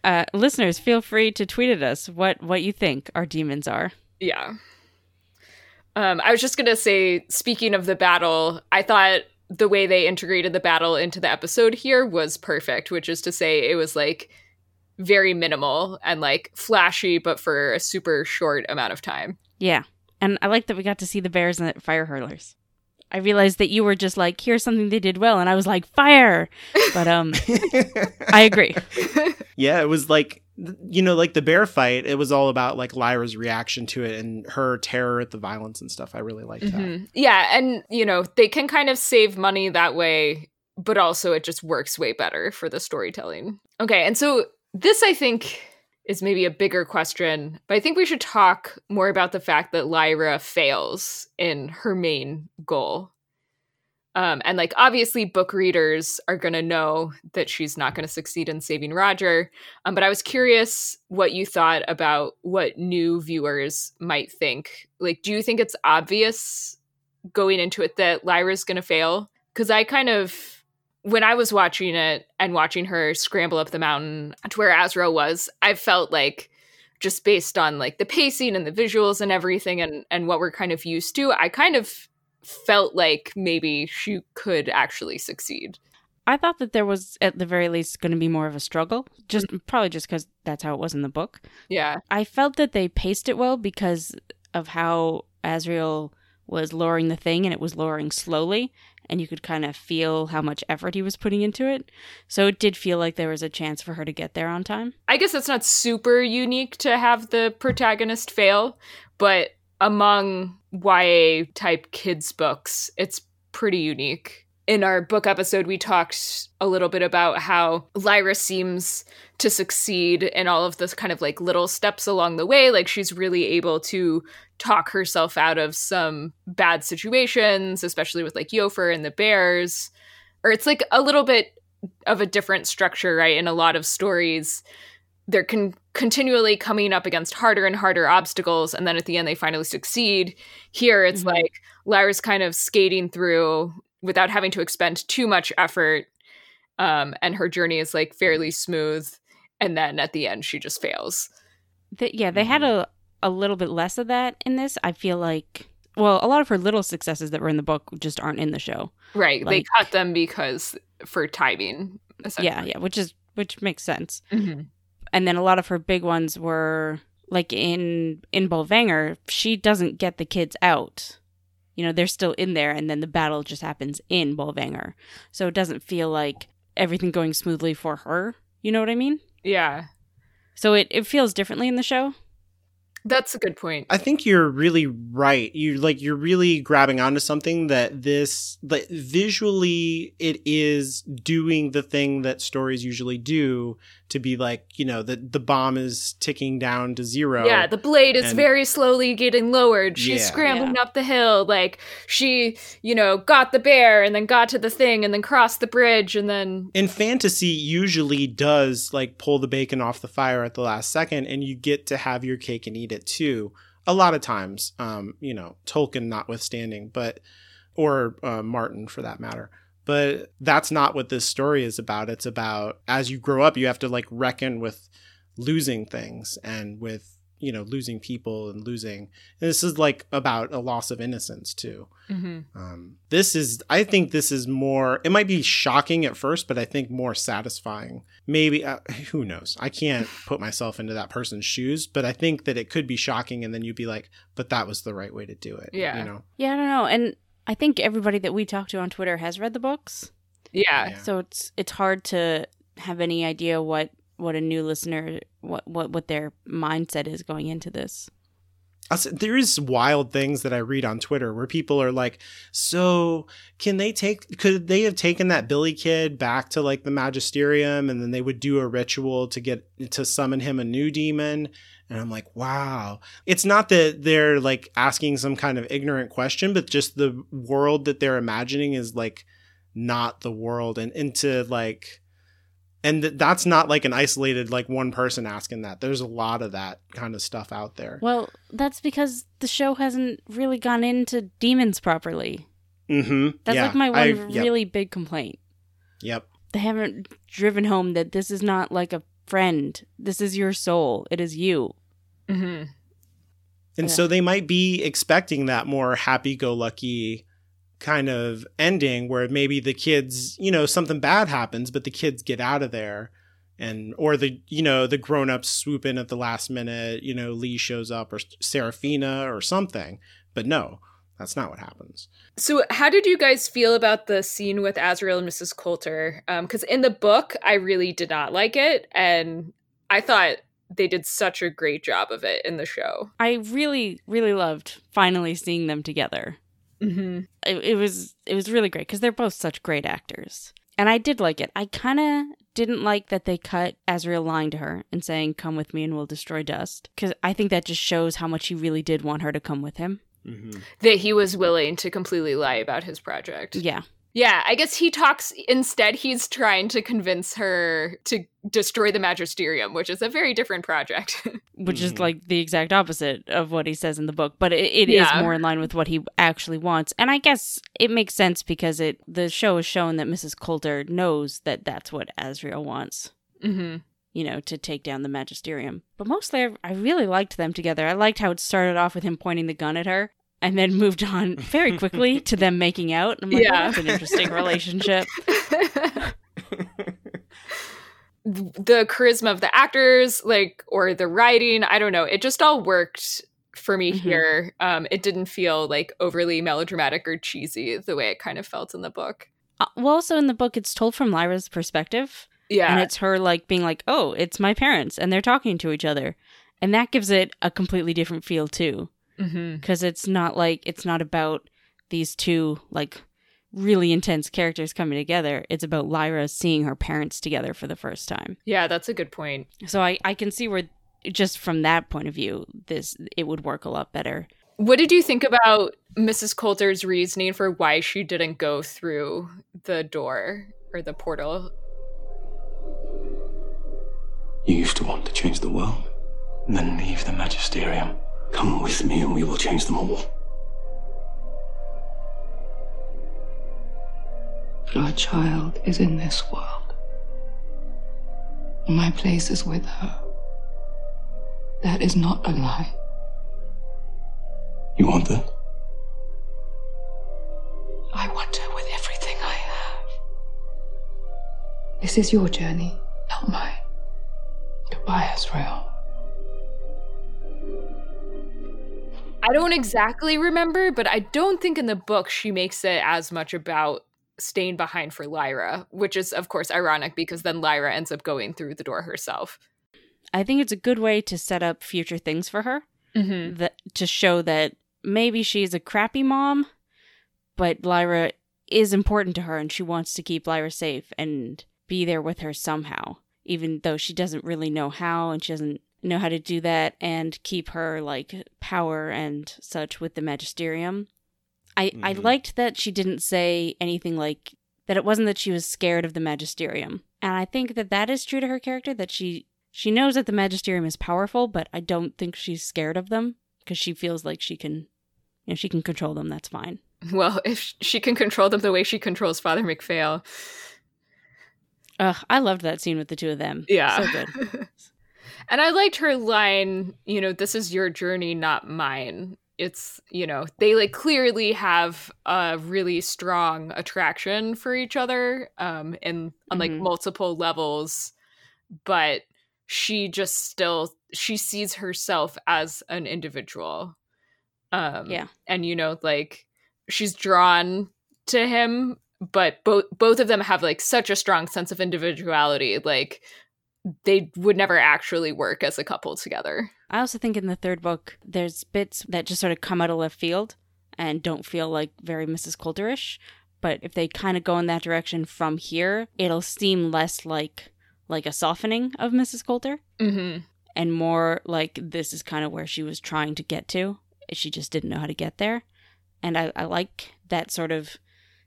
Uh, listeners, feel free to tweet at us what what you think our dæmons are. Yeah. Um, I was just gonna say, speaking of the battle, I thought the way they integrated the battle into the episode here was perfect, which is to say it was like very minimal and like flashy, but for a super short amount of time. Yeah, and I like that we got to see the bears and the fire hurlers. I realized that you were just like, here's something they did well, and I was like, fire. But um, I agree. yeah, it was like you know, like the bear fight. It was all about like Lyra's reaction to it and her terror at the violence and stuff. I really liked that. Mhm. Yeah, and you know, they can kind of save money that way, but also it just works way better for the storytelling. Okay, and so this I think is maybe a bigger question, but I think we should talk more about the fact that Lyra fails in her main goal. Um, and like obviously book readers are going to know that she's not going to succeed in saving Roger. Um, but I was curious what you thought about what new viewers might think. Like, do you think it's obvious going into it that Lyra's going to fail? Because I kind of, when I was watching it and watching her scramble up the mountain to where Asriel was, I felt like just based on like the pacing and the visuals and everything and and what we're kind of used to, I kind of felt like maybe she could actually succeed. I thought that there was at the very least going to be more of a struggle, just mm-hmm. probably just because that's how it was in the book. Yeah. I felt that they paced it well because of how Asriel was lowering the thing and it was lowering slowly and you could kind of feel how much effort he was putting into it. So it did feel like there was a chance for her to get there on time. I guess that's not super unique to have the protagonist fail, but among YA type kids books, it's pretty unique. In our book episode, we talked a little bit about how Lyra seems to succeed in all of this kind of like little steps along the way. Like she's really able to talk herself out of some bad situations, especially with like Iofur and the bears. Or it's like a little bit of a different structure, right? In a lot of stories, they're con- continually coming up against harder and harder obstacles, and then at the end they finally succeed. Here, it's mm-hmm. like Lyra's kind of skating through without having to expend too much effort, um, and her journey is like fairly smooth. And then at the end, she just fails. The, yeah, they had mm-hmm. a a little bit less of that in this. I feel like well, a lot of her little successes that were in the book just aren't in the show. Right. Like, they cut them because for timing. Yeah, yeah, which is which makes sense. Mm-hmm. And then a lot of her big ones were like in in Bolvangar, she doesn't get the kids out. You know, they're still in there and then the battle just happens in Bolvangar. So it doesn't feel like everything going smoothly for her. You know what I mean? Yeah. So it, it feels differently in the show. That's a good point. I think you're really right. You like you're really grabbing onto something that this like visually it is doing the thing that stories usually do to be like, you know, the the bomb is ticking down to zero. Yeah, the blade is and, very slowly getting lowered. She's yeah, scrambling yeah. up the hill. Like she, you know, got the bear and then got to the thing and then crossed the bridge and then In fantasy usually does like pull the bacon off the fire at the last second and you get to have your cake and eat it too. A lot of times, um, you know, Tolkien notwithstanding, but or uh, Martin for that matter but that's not what this story is about. It's about as you grow up you have to like reckon with losing things and with you know losing people and losing and this is like about a loss of innocence too. Mm-hmm. um, this is i think this is more it might be shocking at first but i think more satisfying. Maybe uh, who knows? I can't put myself into that person's shoes but i think that it could be shocking and then you'd be like but that was the right way to do it yeah. you know? Yeah i don't know and I think everybody that we talk to on Twitter has read the books. Yeah. yeah. So it's it's hard to have any idea what what a new listener what what what their mindset is going into this. There is wild things that I read on Twitter where people are like, "So, can they take? Could they have taken that Billy kid back to like the Magisterium, and then they would do a ritual to get to summon him a new dæmon?" And I'm like, wow. It's not that they're like asking some kind of ignorant question, but just the world that they're imagining is like not the world. And into like, and th- that's not like an isolated, like one person asking that. There's a lot of that kind of stuff out there. Well, that's because the show hasn't really gone into dæmons properly. Mm-hmm. That's yeah. like my one I, yep. really big complaint. Yep. They haven't driven home that this is not like a friend. This is your soul. It is you. Mm-hmm. And yeah. so they might be expecting that more happy go lucky kind of ending where maybe the kids, you know, something bad happens, but the kids get out of there and or the you know the grown-ups swoop in at the last minute you know lee shows up or seraphina or something but no that's not what happens so how did you guys feel about the scene with asriel and mrs coulter because um, in the book i really did not like it and i thought they did such a great job of it in the show. I really, really loved finally seeing them together. Mm-hmm. It, it was it was really great because they're both such great actors, and I did like it. I kind of didn't like that they cut Asriel lying to her and saying, "Come with me, and we'll destroy dust," because I think that just shows how much he really did want her to come with him. Mm-hmm. That he was willing to completely lie about his project. Yeah. Yeah, I guess he talks instead he's trying to convince her to destroy the magisterium, which is a very different project. which is mm-hmm. like the exact opposite of what he says in the book, but it, it yeah. is more in line with what he actually wants. And I guess it makes sense because it the show has shown that Mrs. Coulter knows that that's what Asriel wants. Mm-hmm You know, to take down the magisterium. But mostly, I, I really liked them together. I liked how it started off with him pointing the gun at her and then moved on very quickly to them making out. I'm like, yeah. Oh, that's an interesting relationship. the charisma of the actors, like, or the writing, I don't know. It just all worked for me Mhm. here. Um, it didn't feel like overly melodramatic or cheesy the way it kind of felt in the book. Uh, well, also in the book, it's told from Lyra's perspective. Yeah. And it's her like being like, oh, it's my parents and they're talking to each other. And that gives it a completely different feel too. Hmm Because it's not like, it's not about these two like really intense characters coming together. It's about Lyra seeing her parents together for the first time. Yeah, that's a good point. So I, I can see where, just from that point of view, this, it would work a lot better. What did you think about Mrs. Coulter's reasoning for why she didn't go through the door or the portal? You used to want to change the world, and then leave the magisterium. Come with me, and we will change them all. But our child is in this world. My place is with her. That is not a lie. You want that? I want her with everything I have. This is your journey, not mine. Goodbye, Asriel. I don't exactly remember, but I don't think in the book she makes it as much about staying behind for Lyra, which is, of course, ironic because then Lyra ends up going through the door herself. I think it's a good way to set up future things for her. Mm-hmm. that to show that maybe she's a crappy mom, but Lyra is important to her and she wants to keep Lyra safe and be there with her somehow, even though she doesn't really know how and she doesn't know how to do that and keep her like power and such with the magisterium. I I Mhm. liked that she didn't say anything like that it wasn't that she was scared of the magisterium. And I think that that is true to her character that she she knows that the magisterium is powerful, but I don't think she's scared of them because she feels like she can, you know, she can control them. That's fine. Well, if she can control them the way she controls Father MacPhail, Ugh, I loved that scene with the two of them. yeah. so good. and I liked her line, you know, this is your journey, not mine. It's, you know, they like clearly have a really strong attraction for each other um in on like Mhm. multiple levels, but she just still she sees herself as an individual. Um Yeah. and you know, like she's drawn to him, but both both of them have like such a strong sense of individuality. Like they would never actually work as a couple together. I also think in the third book, there's bits that just sort of come out of left field and don't feel like very Mrs. Coulterish. But if they kind of go in that direction from here, it'll seem less like like a softening of Mrs. Coulter Mm-hmm. and more like this is kind of where she was trying to get to. She just didn't know how to get there. And I, I like that sort of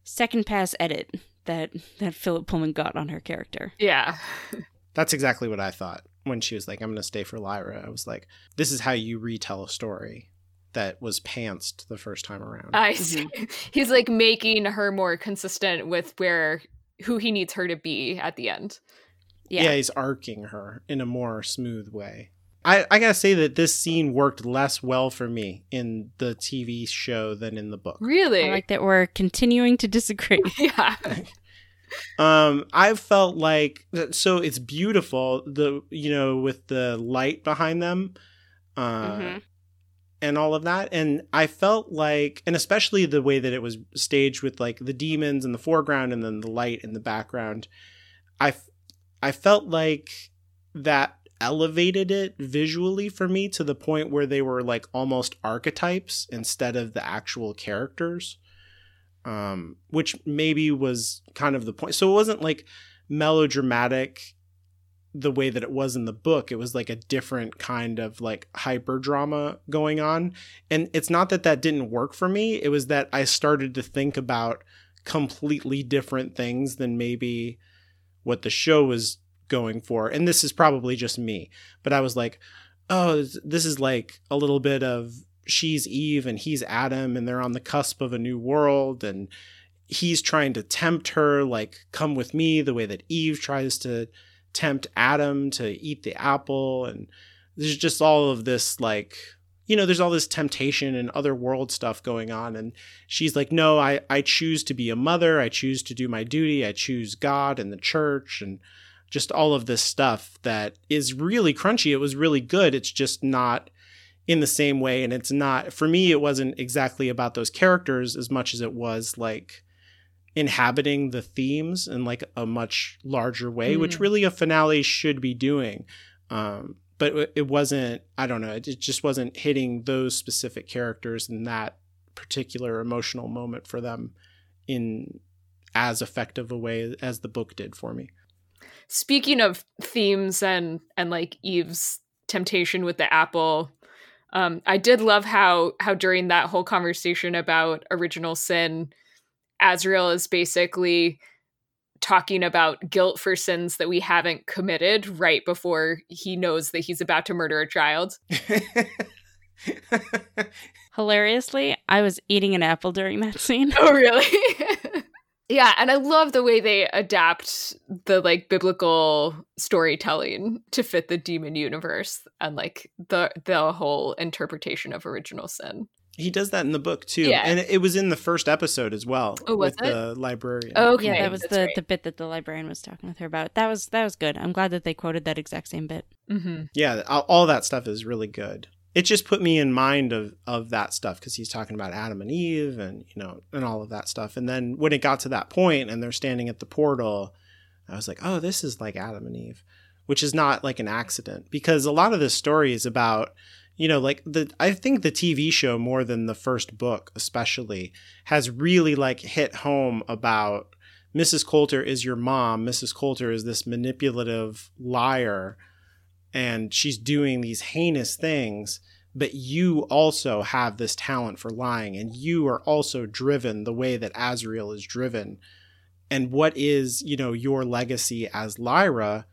second pass edit that that Philip Pullman got on her character. Yeah. That's exactly what I thought when she was like, I'm going to stay for Lyra. I was like, this is how you retell a story that was pantsed the first time around. I see. He's like making her more consistent with where who he needs her to be at the end. yeah. Yeah. he's arcing her in a more smooth way. I, I gotta say that this scene worked less well for me in the TV show than in the book. Really? I like that we're continuing to disagree. yeah. Um, I felt like so it's beautiful the you know with the light behind them, uh, Mhm. and all of that, and I felt like, and especially the way that it was staged with like the dæmons in the foreground and then the light in the background, I I felt like that elevated it visually for me to the point where they were like almost archetypes instead of the actual characters um, which maybe was kind of the point. So it wasn't like melodramatic the way that it was in the book. It was like a different kind of like hyper drama going on. And it's not that that didn't work for me, it was that I started to think about completely different things than maybe what the show was going for. And this is probably just me, but I was like, oh, this is like a little bit of she's Eve and he's Adam and they're on the cusp of a new world and he's trying to tempt her like come with me the way that Eve tries to tempt Adam to eat the apple. And there's just all of this like you know there's all this temptation and other world stuff going on. And she's like no I I choose to be a mother. I choose to do my duty. I choose God and the church. And just all of this stuff that is really crunchy. It was really good. It's just not in the same way and it's not for me it wasn't exactly about those characters as much as it was like inhabiting the themes in like a much larger way, mm. which really a finale should be doing. Um, but it wasn't. I don't know. It just wasn't hitting those specific characters in that particular emotional moment for them in as effective a way as the book did for me. Speaking of themes and and like Eve's temptation with the apple, um, I did love how how during that whole conversation about original sin, Asriel is basically talking about guilt for sins that we haven't committed right before he knows that he's about to murder a child. Hilariously, I was eating an apple during that scene. Oh, really? yeah, and I love the way they adapt the like biblical storytelling to fit the dæmon universe and like the the whole interpretation of original sin. He does that in the book too, yeah. and it was in the first episode as well. Oh, was with it? the librarian? Oh, okay. yeah, that was the the bit that the librarian was talking with her about. That was that was good. I'm glad that they quoted that exact same bit. Mm-hmm. Yeah, all that stuff is really good. It just put me in mind of of that stuff because he's talking about Adam and Eve and you know and all of that stuff. And then when it got to that point and they're standing at the portal, I was like, oh, this is like Adam and Eve, which is not like an accident because a lot of this story is about you know like the i think the tv show more than the first book especially has really like hit home about mrs coulter is your mom mrs coulter is this manipulative liar and she's doing these heinous things but you also have this talent for lying and you are also driven the way that asriel is driven and what is you know your legacy as lyra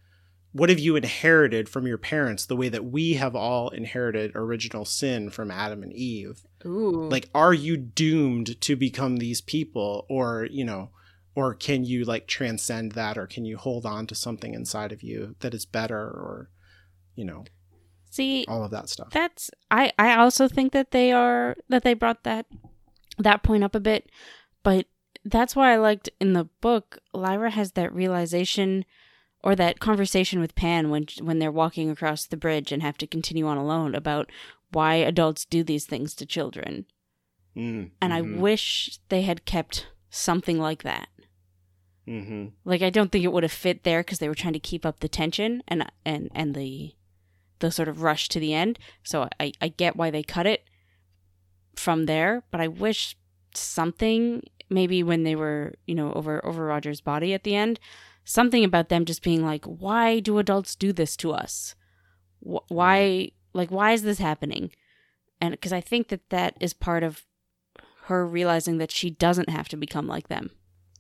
what have you inherited from your parents the way that we have all inherited original sin from Adam and Eve? Ooh. Like, are you doomed to become these people or, you know, or can you like transcend that or can you hold on to something inside of you that is better or, you know, see all of that stuff. That's, I, I also think that they are, that they brought that, that point up a bit, but that's why I liked in the book, Lyra has that realization or that conversation with Pan when when they're walking across the bridge and have to continue on alone about why adults do these things to children. Mm, and mm-hmm. I wish they had kept something like that. Mm-hmm. Like I don't think it would have fit there because they were trying to keep up the tension and and and the the sort of rush to the end. So I I get why they cut it from there, but I wish something maybe when they were you know over over Roger's body at the end something about them just being like, why do adults do this to us? Why, like, why is this happening? And because I think that that is part of her realizing that she doesn't have to become like them.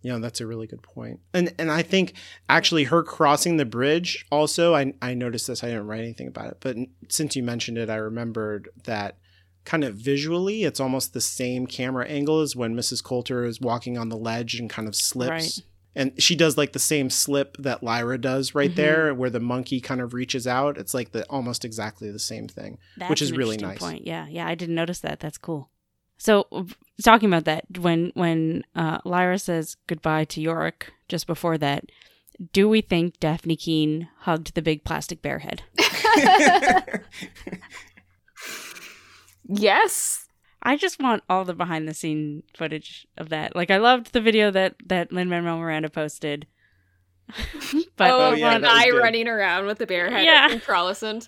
Yeah, that's a really good point. And and I think actually her crossing the bridge also I I noticed this I didn't write anything about it, but since you mentioned it I remembered that kind of visually it's almost the same camera angle as when Mrs. Coulter is walking on the ledge and kind of slips right and she does like the same slip that Lyra does right mm-hmm. there, where the monkey kind of reaches out. It's like the almost exactly the same thing, That's which is really nice. Point. Yeah, yeah, I didn't notice that. That's cool. So talking about that, when when uh, Lyra says goodbye to Iorek just before that, do we think Dafne Keen hugged the big plastic bear head? yes, I just want all the behind the scene footage of that. Like I loved the video that that Lin Manuel Miranda posted. but oh, oh yeah, one eye good. running around with the bear head yeah. in Prolescent.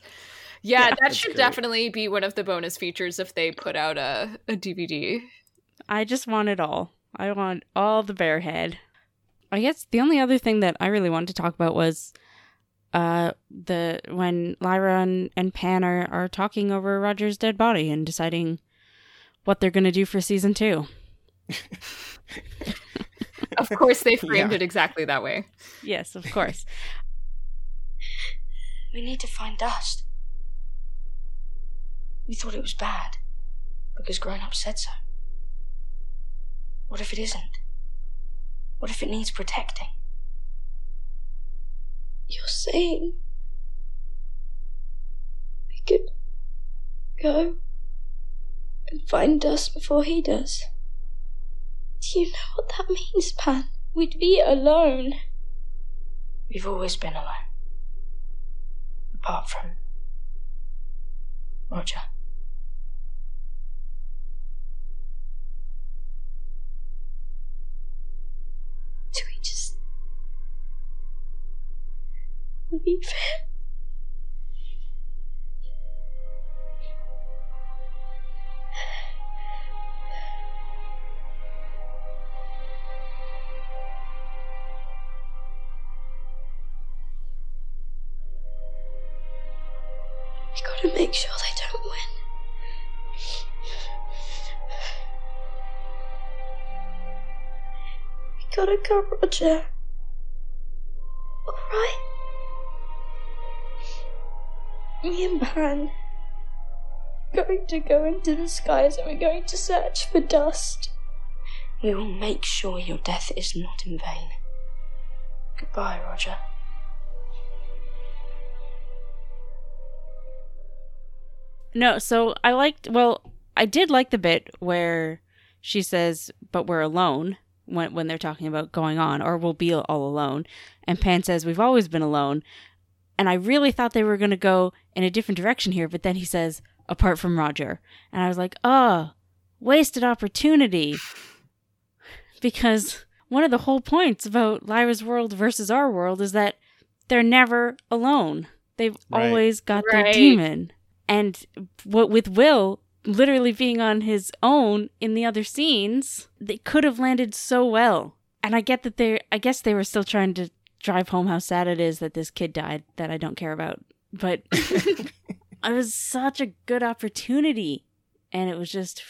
Yeah, yeah, that should great. definitely be one of the bonus features if they put out a, a DVD. I just want it all. I want all the bear head. I guess the only other thing that I really wanted to talk about was uh the when Lyra and, and Pan are, are talking over Roger's dead body and deciding what they're going to do for season two. of course, they framed yeah. it exactly that way. Yes, of course. we need to find dust. We thought it was bad because grown ups said so. What if it isn't? What if it needs protecting? You're saying we could go and find us before he does. Do you know what that means, Pan? We'd be alone. We've always been alone. Apart from Roger. Him. We gotta make sure they don't win. We gotta go, Roger. Alright? Me and Pan going to go into the skies and we're going to search for dust. We will make sure your death is not in vain. Goodbye, Roger. No, so I liked, well, I did like the bit where she says, but we're alone when, when they're talking about going on, or we'll be all alone. And Pan says, we've always been alone. And I really thought they were going to go in a different direction here, but then he says, apart from Roger. And I was like, oh, wasted opportunity. Because one of the whole points about Lyra's world versus our world is that they're never alone. They've Right. always got their dæmon. And what with Will literally being on his own in the other scenes, they could have landed so well. And I get that they I guess they were still trying to drive home how sad it is that this kid died that I don't care about. But it was such a good opportunity. And it was just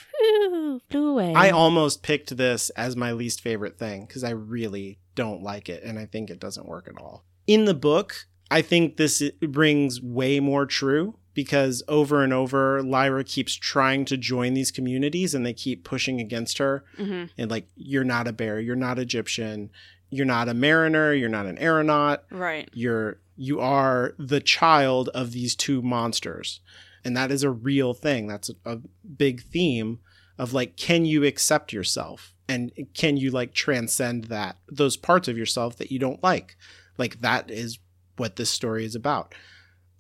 flew away. I almost picked this as my least favorite thing because I really don't like it and I think it doesn't work at all. In the book, I think this i- rings way more true because over and over, Lyra keeps trying to join these communities and they keep pushing against her. Mhm. And like, you're not a bear, you're not a Gyptian, you're not a mariner, you're not an aeronaut, Right. you're you are the child of these two monsters. And that is a real thing. That's a, a big theme of like can you accept yourself? And can you like transcend that those parts of yourself that you don't like? Like that is what this story is about.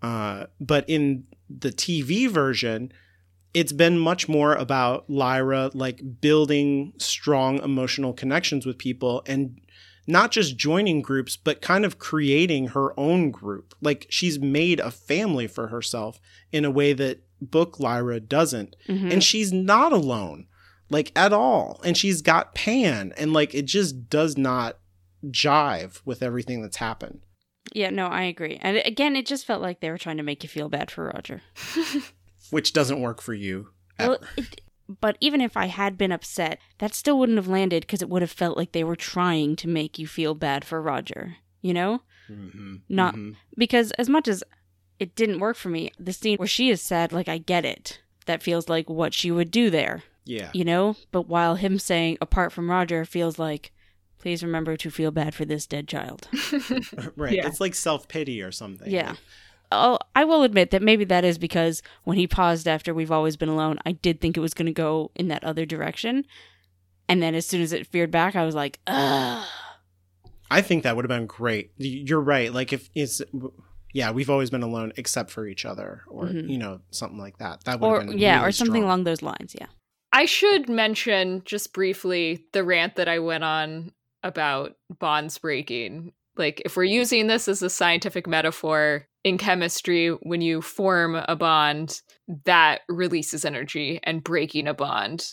Uh, but in the tv version it's been much more about lyra like building strong emotional connections with people and not just joining groups, but kind of creating her own group. Like she's made a family for herself in a way that book Lyra doesn't. Mhm. And she's not alone, like at all. And she's got Pan, and like it just does not jive with everything that's happened. Yeah, no, I agree. And again, it just felt like they were trying to make you feel bad for Roger. Which doesn't work for you. Ever. Well, it, but even if I had been upset, that still wouldn't have landed because it would have felt like they were trying to make you feel bad for Roger. You know? Mhm, Not mhm. because as much as it didn't work for me, the scene where she is sad, like I get it. That feels like what she would do there. Yeah. You know? But while him saying apart from Roger feels like please remember to feel bad for this dead child. right. Yeah. It's like self pity or something. Yeah. Oh, I will admit that maybe that is because when he paused after we've always been alone, I did think it was going to go in that other direction. And then as soon as it veered back, I was like, ugh. I think that would have been great. You're right. Like if it's yeah, we've always been alone except for each other, or Mhm. you know something like that. That would Or, have been great. yeah, really or something strong. along those lines. Yeah. I should mention just briefly the rant that I went on about bonds breaking. Like, if we're using this as a scientific metaphor in chemistry, when you form a bond, that releases energy, and breaking a bond,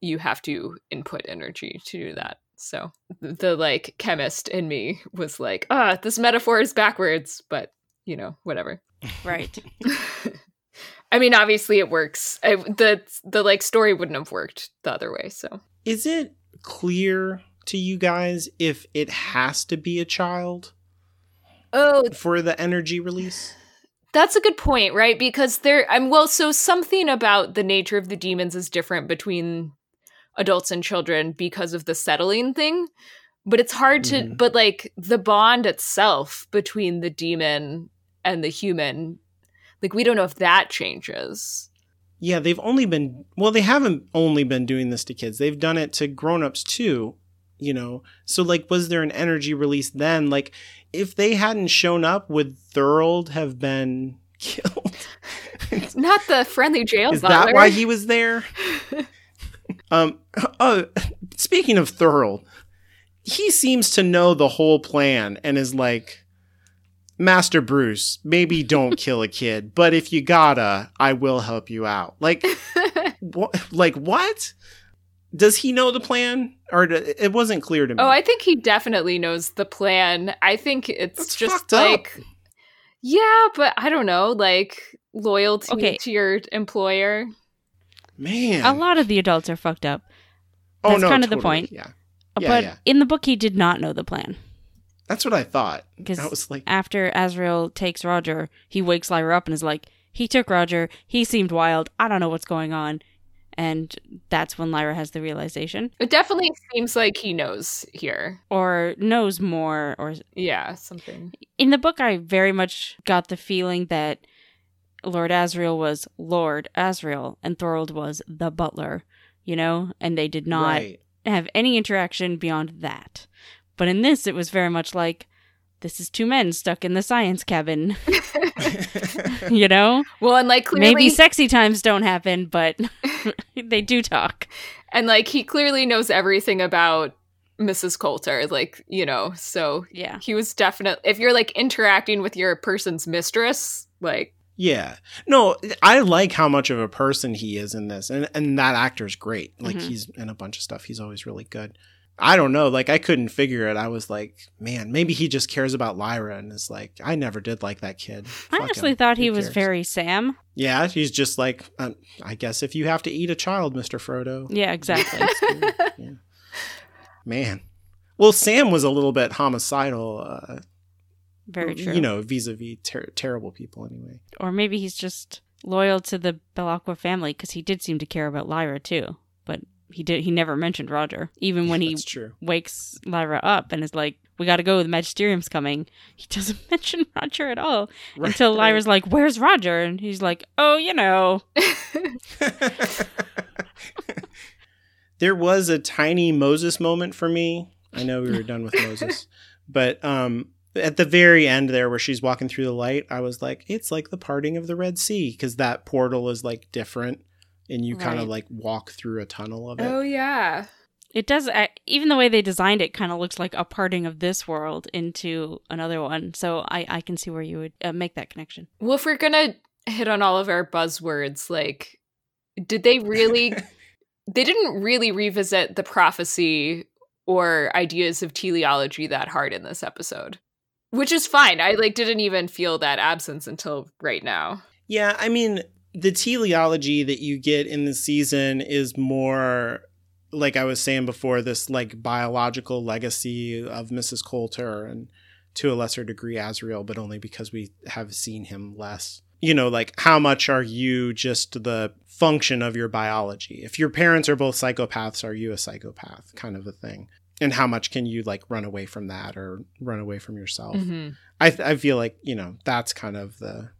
you have to input energy to do that. So the, the like chemist in me was like, ah, this metaphor is backwards, but you know, whatever. Right. I mean, obviously it works. I, the the like story wouldn't have worked the other way. So Is it clear to you guys if it has to be a child oh, for the energy release? that's a good point, right? Because there, I'm well. So something about the nature of the dæmons is different between adults and children because of the settling thing. But it's hard to. Mhm. But like the bond itself between the dæmon and the human, like we don't know if that changes. Yeah, they've only been well, they haven't only been doing this to kids. They've done it to grown-ups too, you know. So like was there an energy release then? Like if they hadn't shown up, would Thorold have been killed? Not the friendly jail Is butler. that why he was there? um oh speaking of Thorold, he seems to know the whole plan and is like Master Bruce, maybe don't kill a kid, but if you gotta, I will help you out. Like, what? Like what? Does he know the plan, or d- it wasn't clear to me? Oh, I think he definitely knows the plan. I think it's That's just fucked up. like, yeah, but I don't know, like loyalty Okay. to your employer. man. A lot of the adults are fucked up. oh that's no, kind of the point. Yeah, Uh, Yeah, but yeah. in the book, he did not know the plan. that's what I thought. Because I was like, after Asriel takes Roger, he wakes Lyra up and is like, he took Roger. He seemed wild. I don't know what's going on. And that's when Lyra has the realization It definitely seems like he knows here. or knows more. Or Yeah, something. in the book, I very much got the feeling that Lord Asriel was Lord Asriel and Thorold was the butler, you know, and they did not right. have any interaction beyond that. But in this, it was very much like this is two men stuck in the science cabin, you know? Well, and like clearly, Maybe sexy times don't happen, but they do talk. and like he clearly knows everything about Mrs. Coulter. Like you know, so Yeah. he was definitely. If you're like interacting with your person's mistress, like Yeah. No, I like how much of a person he is in this. And and that actor's great. Like Mhm. he's in a bunch of stuff. He's always really good. I don't know. Like I couldn't figure it. I was like, man, maybe he just cares about Lyra and is like, I never did like that kid. I Fuck honestly him. thought Who he was cares? very Sam. Yeah, he's just like, um, I guess if you have to eat a child, Mr. Frodo. Yeah, exactly. yeah. Man. Well, Sam was a little bit homicidal, uh, very true. you know, vis-a-vis ter- terrible people anyway. or maybe he's just loyal to the Belacqua family because he did seem to care about Lyra too. But he did. He never mentioned Roger, even when he wakes Lyra up and is like, "We got to go. The Magisterium's coming." He doesn't mention Roger at all Right, until. Lyra's like, "Where's Roger?" And he's like, "Oh, you know." there was a tiny Moses moment for me. I know we were done with Moses, but um, at the very end there, where she's walking through the light, I was like, it's like the parting of the Red Sea because that portal is like different, and you kind of like walk through a tunnel of it. oh yeah, It does. I- Even the way they designed it kind of looks like a parting of this world into another one. So I, I can see where you would uh, make that connection. Well, if we're gonna hit on all of our buzzwords, like, did they really? they didn't really revisit the prophecy or ideas of teleology that hard in this episode, which is fine. I like didn't even feel that absence until right now. Yeah, I mean, the teleology that you get in the season is more like I was saying before, this like biological legacy of Mrs. Coulter and to a lesser degree Asriel, but only because we have seen him less. You know, like how much are you just the function of your biology? If your parents are both psychopaths, are you a psychopath? Kind of a thing. And how much can you like run away from that or run away from yourself? Mhm. I th- I feel like you know that's kind of the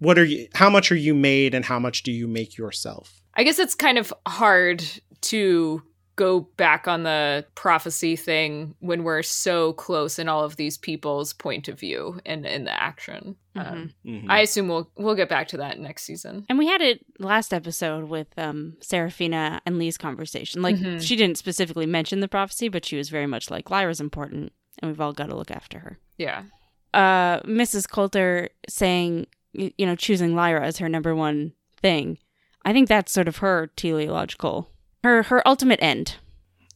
what are you how much are you made and how much do you make yourself I guess it's kind of hard to go back on the prophecy thing when we're so close in all of these people's point of view and in the action. Um, I assume we'll we'll get back to that next season. And we had it last episode with um, Serafina and Lee's conversation. Like, Mhm. she didn't specifically mention the prophecy, but she was very much like, Lyra's important, and we've all got to look after her. Yeah. Uh, Mrs. Coulter saying, y- you know, choosing Lyra as her number one thing. I think that's sort of her teleological, her her ultimate end.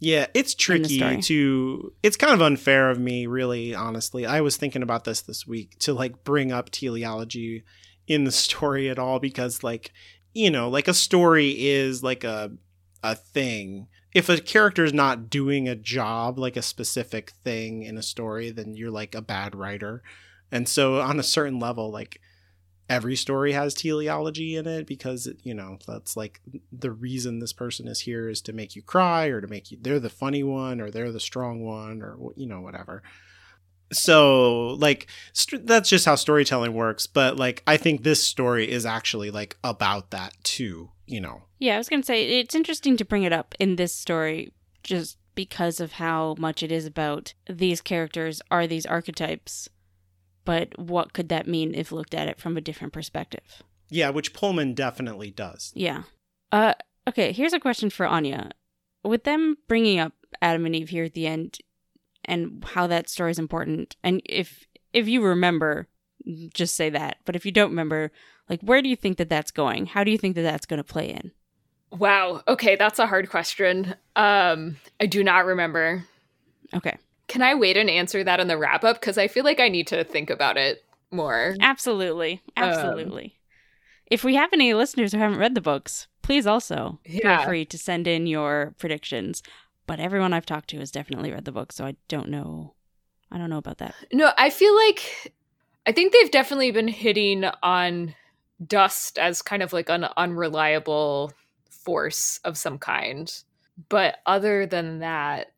yeah it's tricky to it's kind of unfair of me really honestly i was thinking about this this week to like bring up teleology in the story at all because like you know like a story is like a a thing if a character is not doing a job like a specific thing in a story then you're like a bad writer and so on a certain level like every story has teleology in it because you know that's like the reason this person is here is to make you cry or to make you they're the funny one or they're the strong one or you know whatever so like st- that's just how storytelling works but like i think this story is actually like about that too you know Yeah, I was to say it's interesting to bring it up in this story just because of how much it is about these characters are these archetypes. But what could that mean if looked at it from a different perspective? yeah which pullman definitely does Yeah. Uh okay, here's a question for Anya. With them bringing up Adam and Eve here at the end and how that story is important and if if you remember, just say that. But if you don't remember, like, where do you think that that's going? How do you think that that's going to play in? Wow. Okay, that's a hard question. Um, I do not remember. Okay. Can I wait and answer that in the wrap up? Because I feel like I need to think about it more. Absolutely. Absolutely. Um, if we have any listeners who haven't read the books, please also yeah. feel free to send in your predictions. But everyone I've talked to has definitely read the book, so I don't know. I don't know about that. No, I feel like I think they've definitely been hitting on dust as kind of like an unreliable force of some kind. But other than that,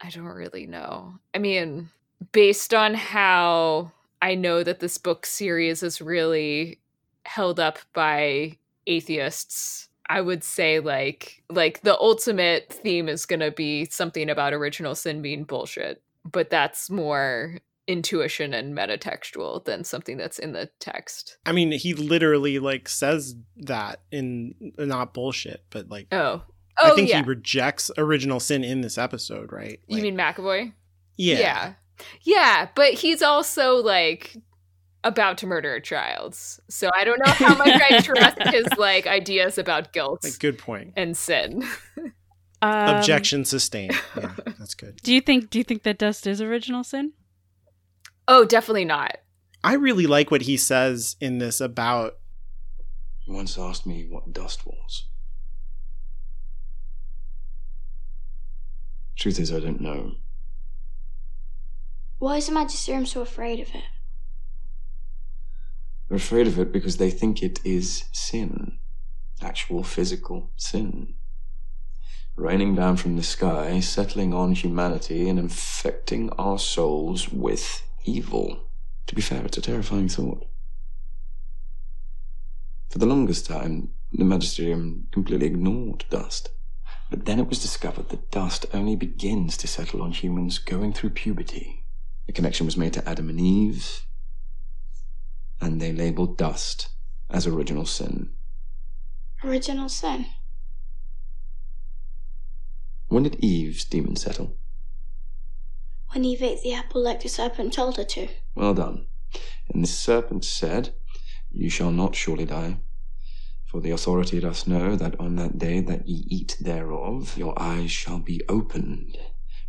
I don't really know. I mean, based on how I know that this book series is really held up by atheists, I would say like like the ultimate theme is going to be something about original sin being bullshit, but that's more intuition and metatextual than something that's in the text. I mean, he literally like says that in not bullshit, but like Oh. Oh, I think yeah. he rejects original sin in this episode, right? Like, you mean McAvoy? Yeah. Yeah. Yeah, but he's also like about to murder a child. So I don't know how much I trust his like ideas about guilt. Like, good point. And sin. Um, Objection sustained. Yeah, that's good. Do you think do you think that dust is original sin? Oh, definitely not. I really like what he says in this about. He once asked me what dust was. Truth is, I don't know. Why is the Magisterium so afraid of it? They're afraid of it because they think it is sin. Actual physical sin. Raining down from the sky, settling on humanity, and infecting our souls with evil. To be fair, it's a terrifying thought. For the longest time, the magisterium completely ignored dust. But then it was discovered that dust only begins to settle on humans going through puberty. The connection was made to Adam and Eve, and they labeled dust as original sin. Original sin? When did Eve's dæmon settle? when Eve ate the apple like the serpent told her to. Well done. And the serpent said, You shall not surely die. For the authority doth know that on that day that ye eat thereof, your eyes shall be opened,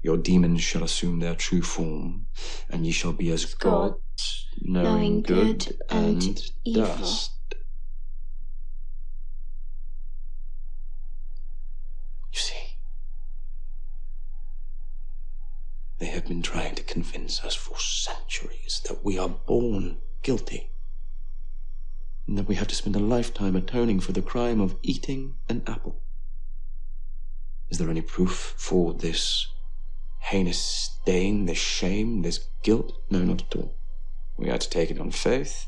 your dæmons shall assume their true form, and ye shall be as gods, knowing, knowing good, good, and, and evil. dust. You see, They have been trying to convince us for centuries that we are born guilty. And that we have to spend a lifetime atoning for the crime of eating an apple. Is there any proof for this heinous stain, this shame, this guilt? No, not at all. We are to take it on faith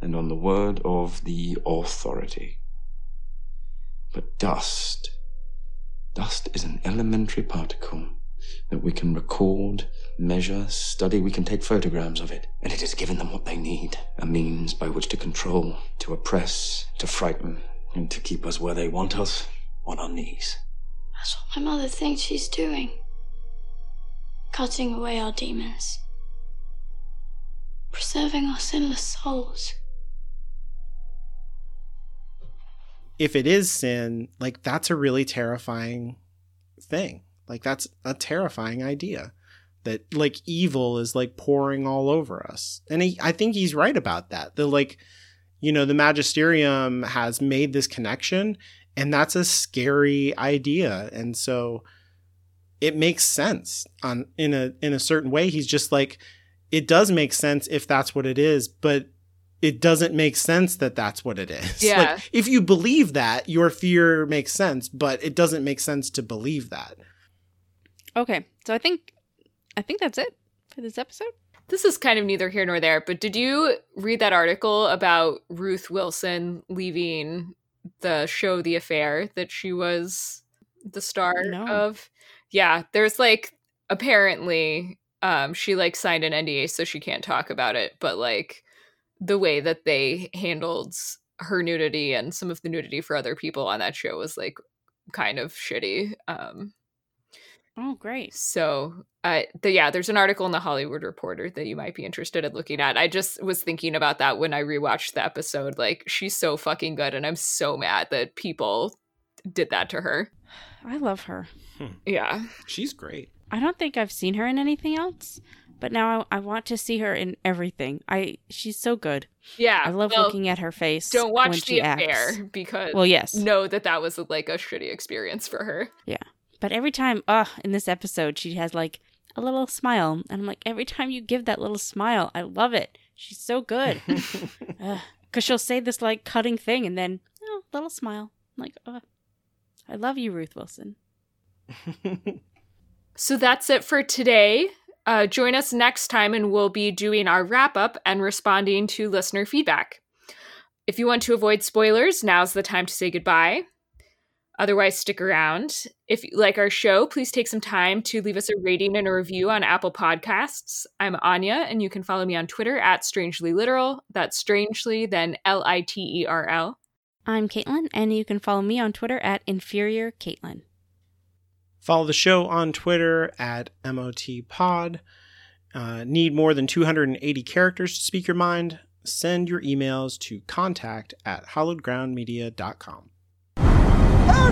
and on the word of the authority. But dust, dust is an elementary particle that we can record, measure, study, we can take photographs of it. And it has given them what they need a means by which to control, to oppress, to frighten, and to keep us where they want us on our knees. That's what my mother thinks she's doing cutting away our dæmons, preserving our sinless souls. If it is sin, like that's a really terrifying thing. Like that's a terrifying idea that like evil is like pouring all over us. And he, I think he's right about that. The like you know, the magisterium has made this connection and that's a scary idea. And so it makes sense on in a in a certain way. He's just like it does make sense if that's what it is, but it doesn't make sense that that's what it is. Yeah. Like, if you believe that, your fear makes sense, but it doesn't make sense to believe that. Okay, so I think I think that's it for this episode. This is kind of neither here nor there, but did you read that article about Ruth Wilson leaving the show The Affair that she was the star No. of? Yeah, there's like apparently um she like signed an NDA so she can't talk about it, but like the way that they handled her nudity and some of the nudity for other people on that show was like kind of shitty. Um Oh, great. So, uh, the, yeah, there's an article in the Hollywood Reporter that you might be interested in looking at. I just was thinking about that when I rewatched the episode. Like, she's so fucking good, and I'm so mad that people did that to her. I love her. Yeah. She's great. I don't think I've seen her in anything else, but now I, I want to see her in everything. I she's so good. Yeah. I love well, looking at her face. Don't when watch she the acts. because Well, yes. know that that was like a shitty experience for her. Yeah, but every time, uh, in this episode, she has like a little smile, and I'm like, every time you give that little smile, I love it. She's so good. Because she'll say this like cutting thing, and then oh, little smile. I'm like, uh, I love you, Ruth Wilson. So that's it for today. Uh, join us next time, and we'll be doing our wrap up and responding to listener feedback. If you want to avoid spoilers, now's the time to say goodbye. Otherwise, stick around. If you like our show, please take some time to leave us a rating and a review on Apple Podcasts. I'm Anya, and you can follow me on Twitter at Strangely Literal. That's strangely, then L I T E R L. I'm Caitlin, and you can follow me on Twitter at Inferior Caitlin. Follow the show on Twitter at MOTPod. Uh, need more than 280 characters to speak your mind? Send your emails to contact at hollowedgroundmedia.com.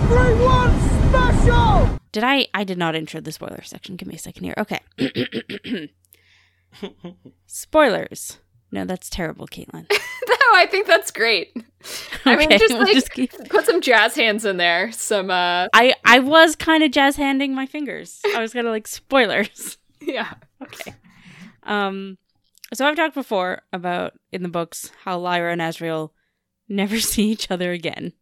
Everyone special! Did I? I did not intro the spoiler section. Give me a second here. Okay. Spoilers. No, that's terrible, Caitlin. no, I think that's great. I mean, just we'll like just keep- put some jazz hands in there. Some, uh, I I was kind of jazz handing my fingers. I was gonna like spoilers. yeah. Okay. Um, so I've talked before about in the books how Lyra and Asriel never see each other again,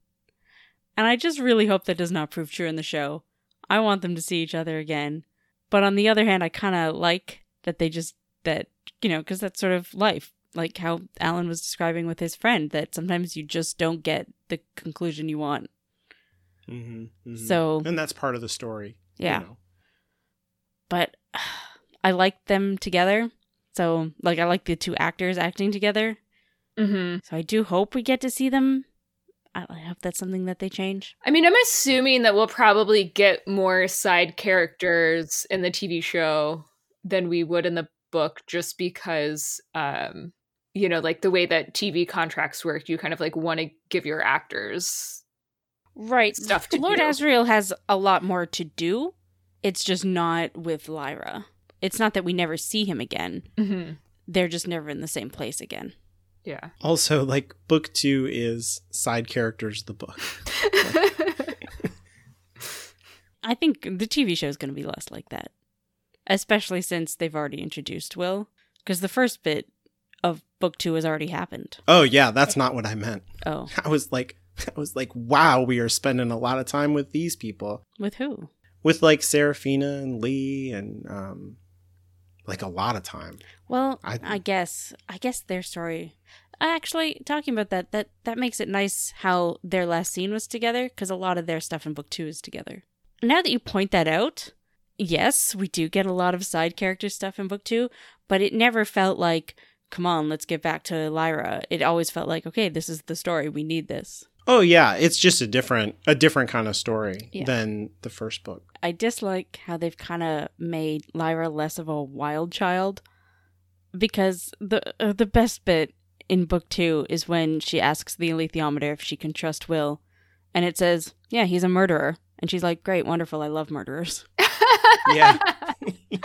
and I just really hope that does not prove true in the show. I want them to see each other again, but on the other hand, I kind of like that they just that you know because that's sort of life, like how Alan was describing with his friend that sometimes you just don't get the conclusion you want. Mm-hmm, So- and that's part of the story. you Yeah. know. but I like them together. So, like, I like the two actors acting together. Mm-hmm. So, I do hope we get to see them. I hope that's something that they change. I mean, I'm assuming that we'll probably get more side characters in the TV show than we would in the book just because, um, you know, like the way that TV contracts work, you kind of like want to give your actors Right. stuff to Lord do. Asriel has a lot more to do. It's just not with Lyra. It's not that we never see him again. Mhm. They're just never in the same place again. Yeah. Also, like, book two is side characters, the book. I think the TV show is going to be less like that, especially since they've already introduced Will. Because the first bit of book two has already happened. Oh, yeah, that's not what I meant. Oh, I was like, I was like, wow, we are spending a lot of time with these people. with who? With like Serafina and Lee and um like a lot of time. Well, I- I, guess I guess their story. Actually, talking about that, that that makes it nice how their last scene was together because a lot of their stuff in book two is together. Now that you point that out, yes, we do get a lot of side character stuff in book two, but it never felt like, come on, let's get back to Lyra. It always felt like, okay, this is the story. We need this. Oh yeah, it's just a different a different kind of story Yeah. than the first book. I dislike how they've kind of made Lyra less of a wild child because the uh, the best bit in book 2 is when she asks the alethiometer if she can trust Will and it says, "Yeah, he's a murderer." And she's like, "Great, wonderful. I love murderers." Yeah.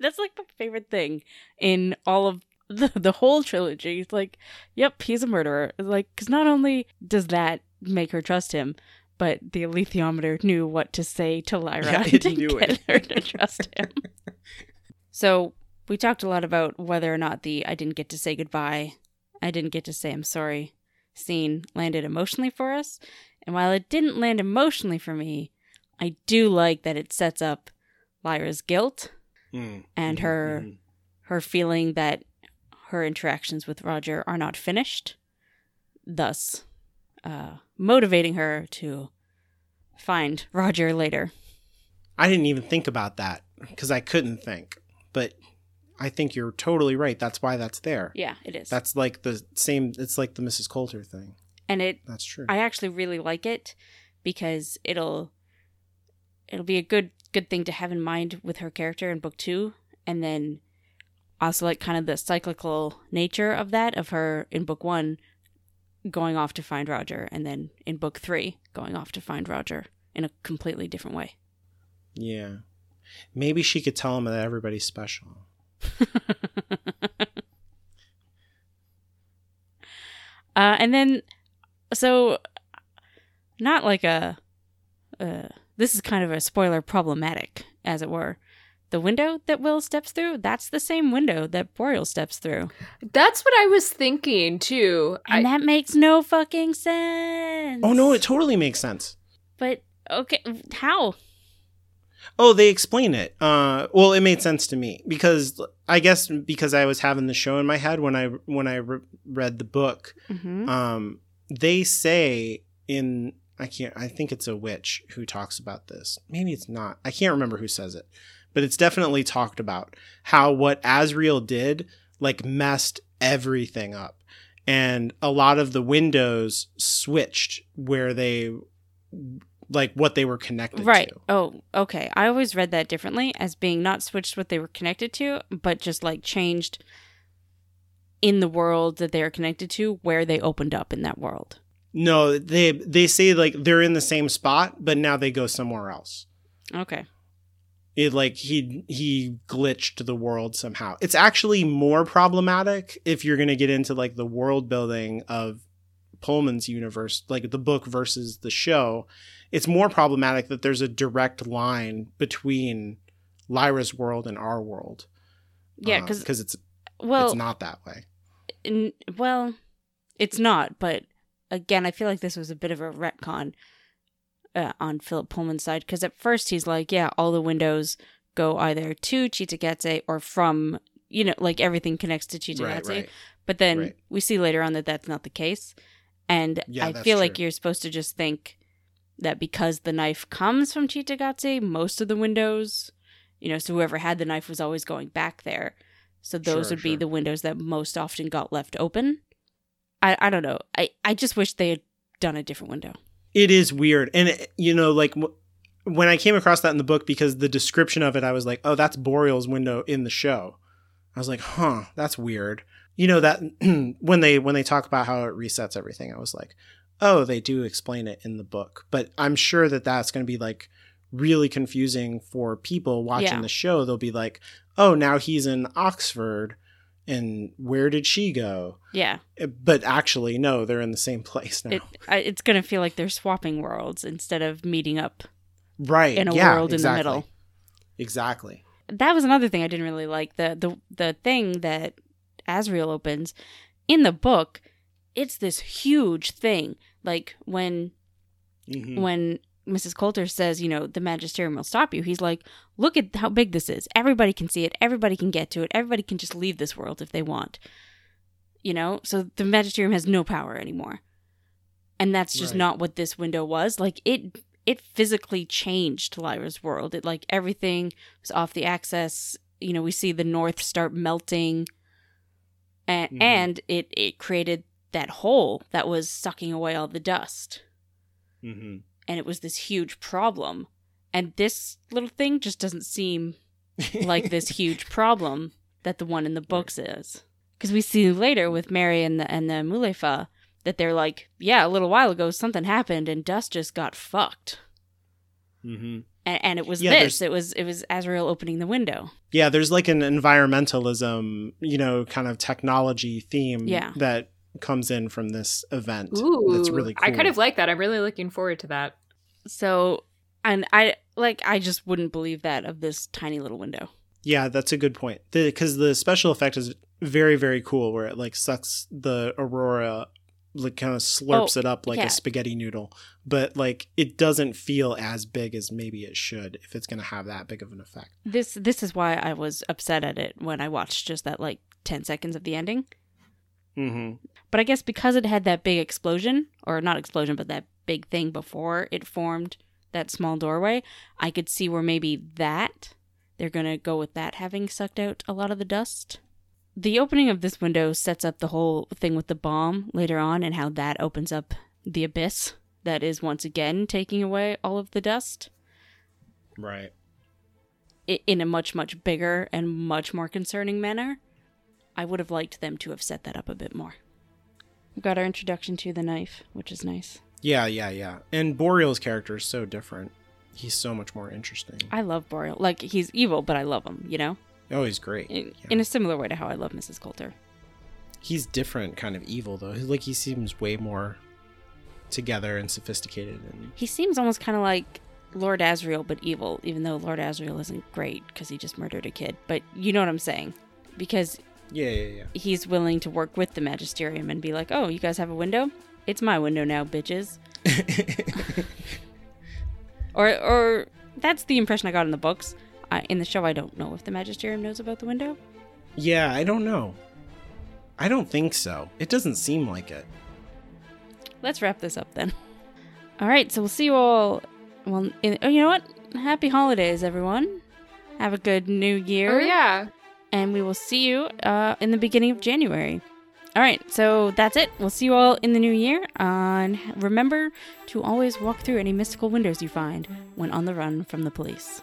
That's like my favorite thing in all of the, the whole trilogy. It's like, "Yep, he's a murderer." Like cuz not only does that make her trust him, but the alethiometer knew what to say to Lyra Yeah, to get it. her to trust him. so we talked a lot about whether or not the "I didn't get to say goodbye, I didn't get to say I'm sorry" scene landed emotionally for us, and while it didn't land emotionally for me, I do like that it sets up Lyra's guilt Mm. and Mhm, her mhm. her feeling that her interactions with Roger are not finished, thus uh, motivating her to find Roger later. I didn't even think about that because I couldn't think. But I think you're totally right. That's why that's there. Yeah, it is. That's like the same it's like the Mrs. Coulter thing. and it That's true. I actually really like it because it'll it'll be a good good thing to have in mind with her character in book two, and then also like kind of the cyclical nature of that of her in book one going off to find Roger, and then in book three going off to find Roger in a completely different way. Yeah. Maybe she could tell him that everybody's special. Uh, and then, so not like a, uh, this is kind of a spoiler problematic, as it were. The window that Will steps through, that's the same window that Boreal steps through. That's what I was thinking too. And I, that makes no fucking sense. Oh no, it totally makes sense. But, okay, how? Oh, they explain it. Uh, well, it made sense to me because I guess because I was having the show in my head when I when I re- read the book. Mm-hmm. Um, they say in I can't I think it's a witch who talks about this. Maybe it's not. I can't remember who says it, but it's definitely talked about how what Asriel did like messed everything up, and a lot of the windows switched where they like what they were connected Right. to. Right. Oh, okay. I always read that differently as being not switched what they were connected to, but just like changed in the world that they are connected to where they opened up in that world. No, they they say like they're in the same spot, but now they go somewhere else. Okay. It like he he glitched the world somehow. It's actually more problematic if you're gonna get into like the world building of Pullman's universe, like the book versus the show. It's more problematic that there's a direct line between Lyra's world and our world. Yeah, uh, because because it's well, it's not that way. n- well, it's not. But again, I feel like this was a bit of a retcon uh, on Philip Pullman's side because at first he's like, yeah, all the windows go either to Cittàgazze or from you know, like everything connects to Cittàgazze. Right, right. But then Right. we see later on that that's not the case. And Yeah, I feel like you're supposed to just think that because the knife comes from Cittàgazze, most of the windows, you know, so whoever had the knife was always going back there. So those Sure, would be sure. the windows that most often got left open. I, I don't know. I, I just wish they had done a different window. It is weird. And, it, you know, like w- when I came across that in the book, because the description of it, I was like, oh, that's Boreal's window in the show. I was like, huh, that's weird. You know, that when they when they talk about how it resets everything, I was like, oh, they do explain it in the book. But I'm sure that that's going to be like really confusing for people watching Yeah. the show. They'll be like, oh, now he's in Oxford. And where did she go? Yeah. But actually, no, they're in the same place now. It it's going to feel like they're swapping worlds instead of meeting up right. in a yeah, world exactly. in the middle. Exactly. that was another thing I didn't really like. The the the thing that Asriel opens in the book, it's this huge thing. Like when Mhm. when Mrs. Coulter says, you know, the magisterium will stop you, he's like, look at how big this is. Everybody can see it. Everybody can get to it. Everybody can just leave this world if they want. You know, so the magisterium has no power anymore. And that's just Right. not what this window was. Like it it physically changed Lyra's world. It like everything was off the axis. You know, we see the north start melting. And Mhm. and it it created that hole that was sucking away all the dust Mm-hmm. And it was this huge problem. And this little thing just doesn't seem like this huge problem that the one in the books is. Because we see later with Mary and the and the Mulefa that they're like, yeah, a little while ago something happened and dust just got fucked. Mm-hmm. And, and it was Yeah, this. It was it was Asriel opening the window. Yeah, there's like an environmentalism, you know, kind of technology theme Yeah. that comes in from this event. Ooh, that's really cool. I kind of like that. I'm really looking forward to that. So and I like I just wouldn't believe that of this tiny little window. Yeah, that's a good point. Because the, special effect is very, very cool, where it like sucks the aurora, like kind of slurps Oh, it up like yeah. a spaghetti noodle. But like it doesn't feel as big as maybe it should if it's going to have that big of an effect. This this is why I was upset at it when I watched just that like 10 seconds of the ending. Mm-hmm. But I guess because it had that big explosion, or not explosion, but that big thing before it formed that small doorway, I could see where maybe that, they're going to go with that having sucked out a lot of the dust. The opening of this window sets up the whole thing with the bomb later on and how that opens up the abyss that is once again taking away all of the dust. Right. in a much much bigger and much more concerning manner. I would have liked them to have set that up a bit more. We got our introduction to the knife, which is nice. Yeah, yeah, yeah. And Boreal's character is so different. He's so much more interesting. I love Boreal. Like he's evil, but I love him. You know, Oh, he's great. in, Yeah. in a similar way to how I love Mrs. Coulter. He's different kind of evil though. Like he seems way more together and sophisticated and He seems almost kind of like Lord Asriel, but evil. Even though Lord Asriel isn't great because he just murdered a kid. But you know what I'm saying? Because yeah, yeah, yeah. he's willing to work with the Magisterium and be like, "Oh, you guys have a window? It's my window now, bitches." Or, or that's the impression I got in the books. I, in the show, I don't know if the Magisterium knows about the window. yeah, I don't know. I don't think so. It doesn't seem like it. Let's wrap this up then. All right, so we'll see you all. Well, in, oh, you know what? Happy holidays, everyone. Have a good new year. Oh yeah. And we will see you uh, in the beginning of January. All right, so that's it. We'll see you all in the new year. And remember to always walk through any mystical windows you find when on the run from the police.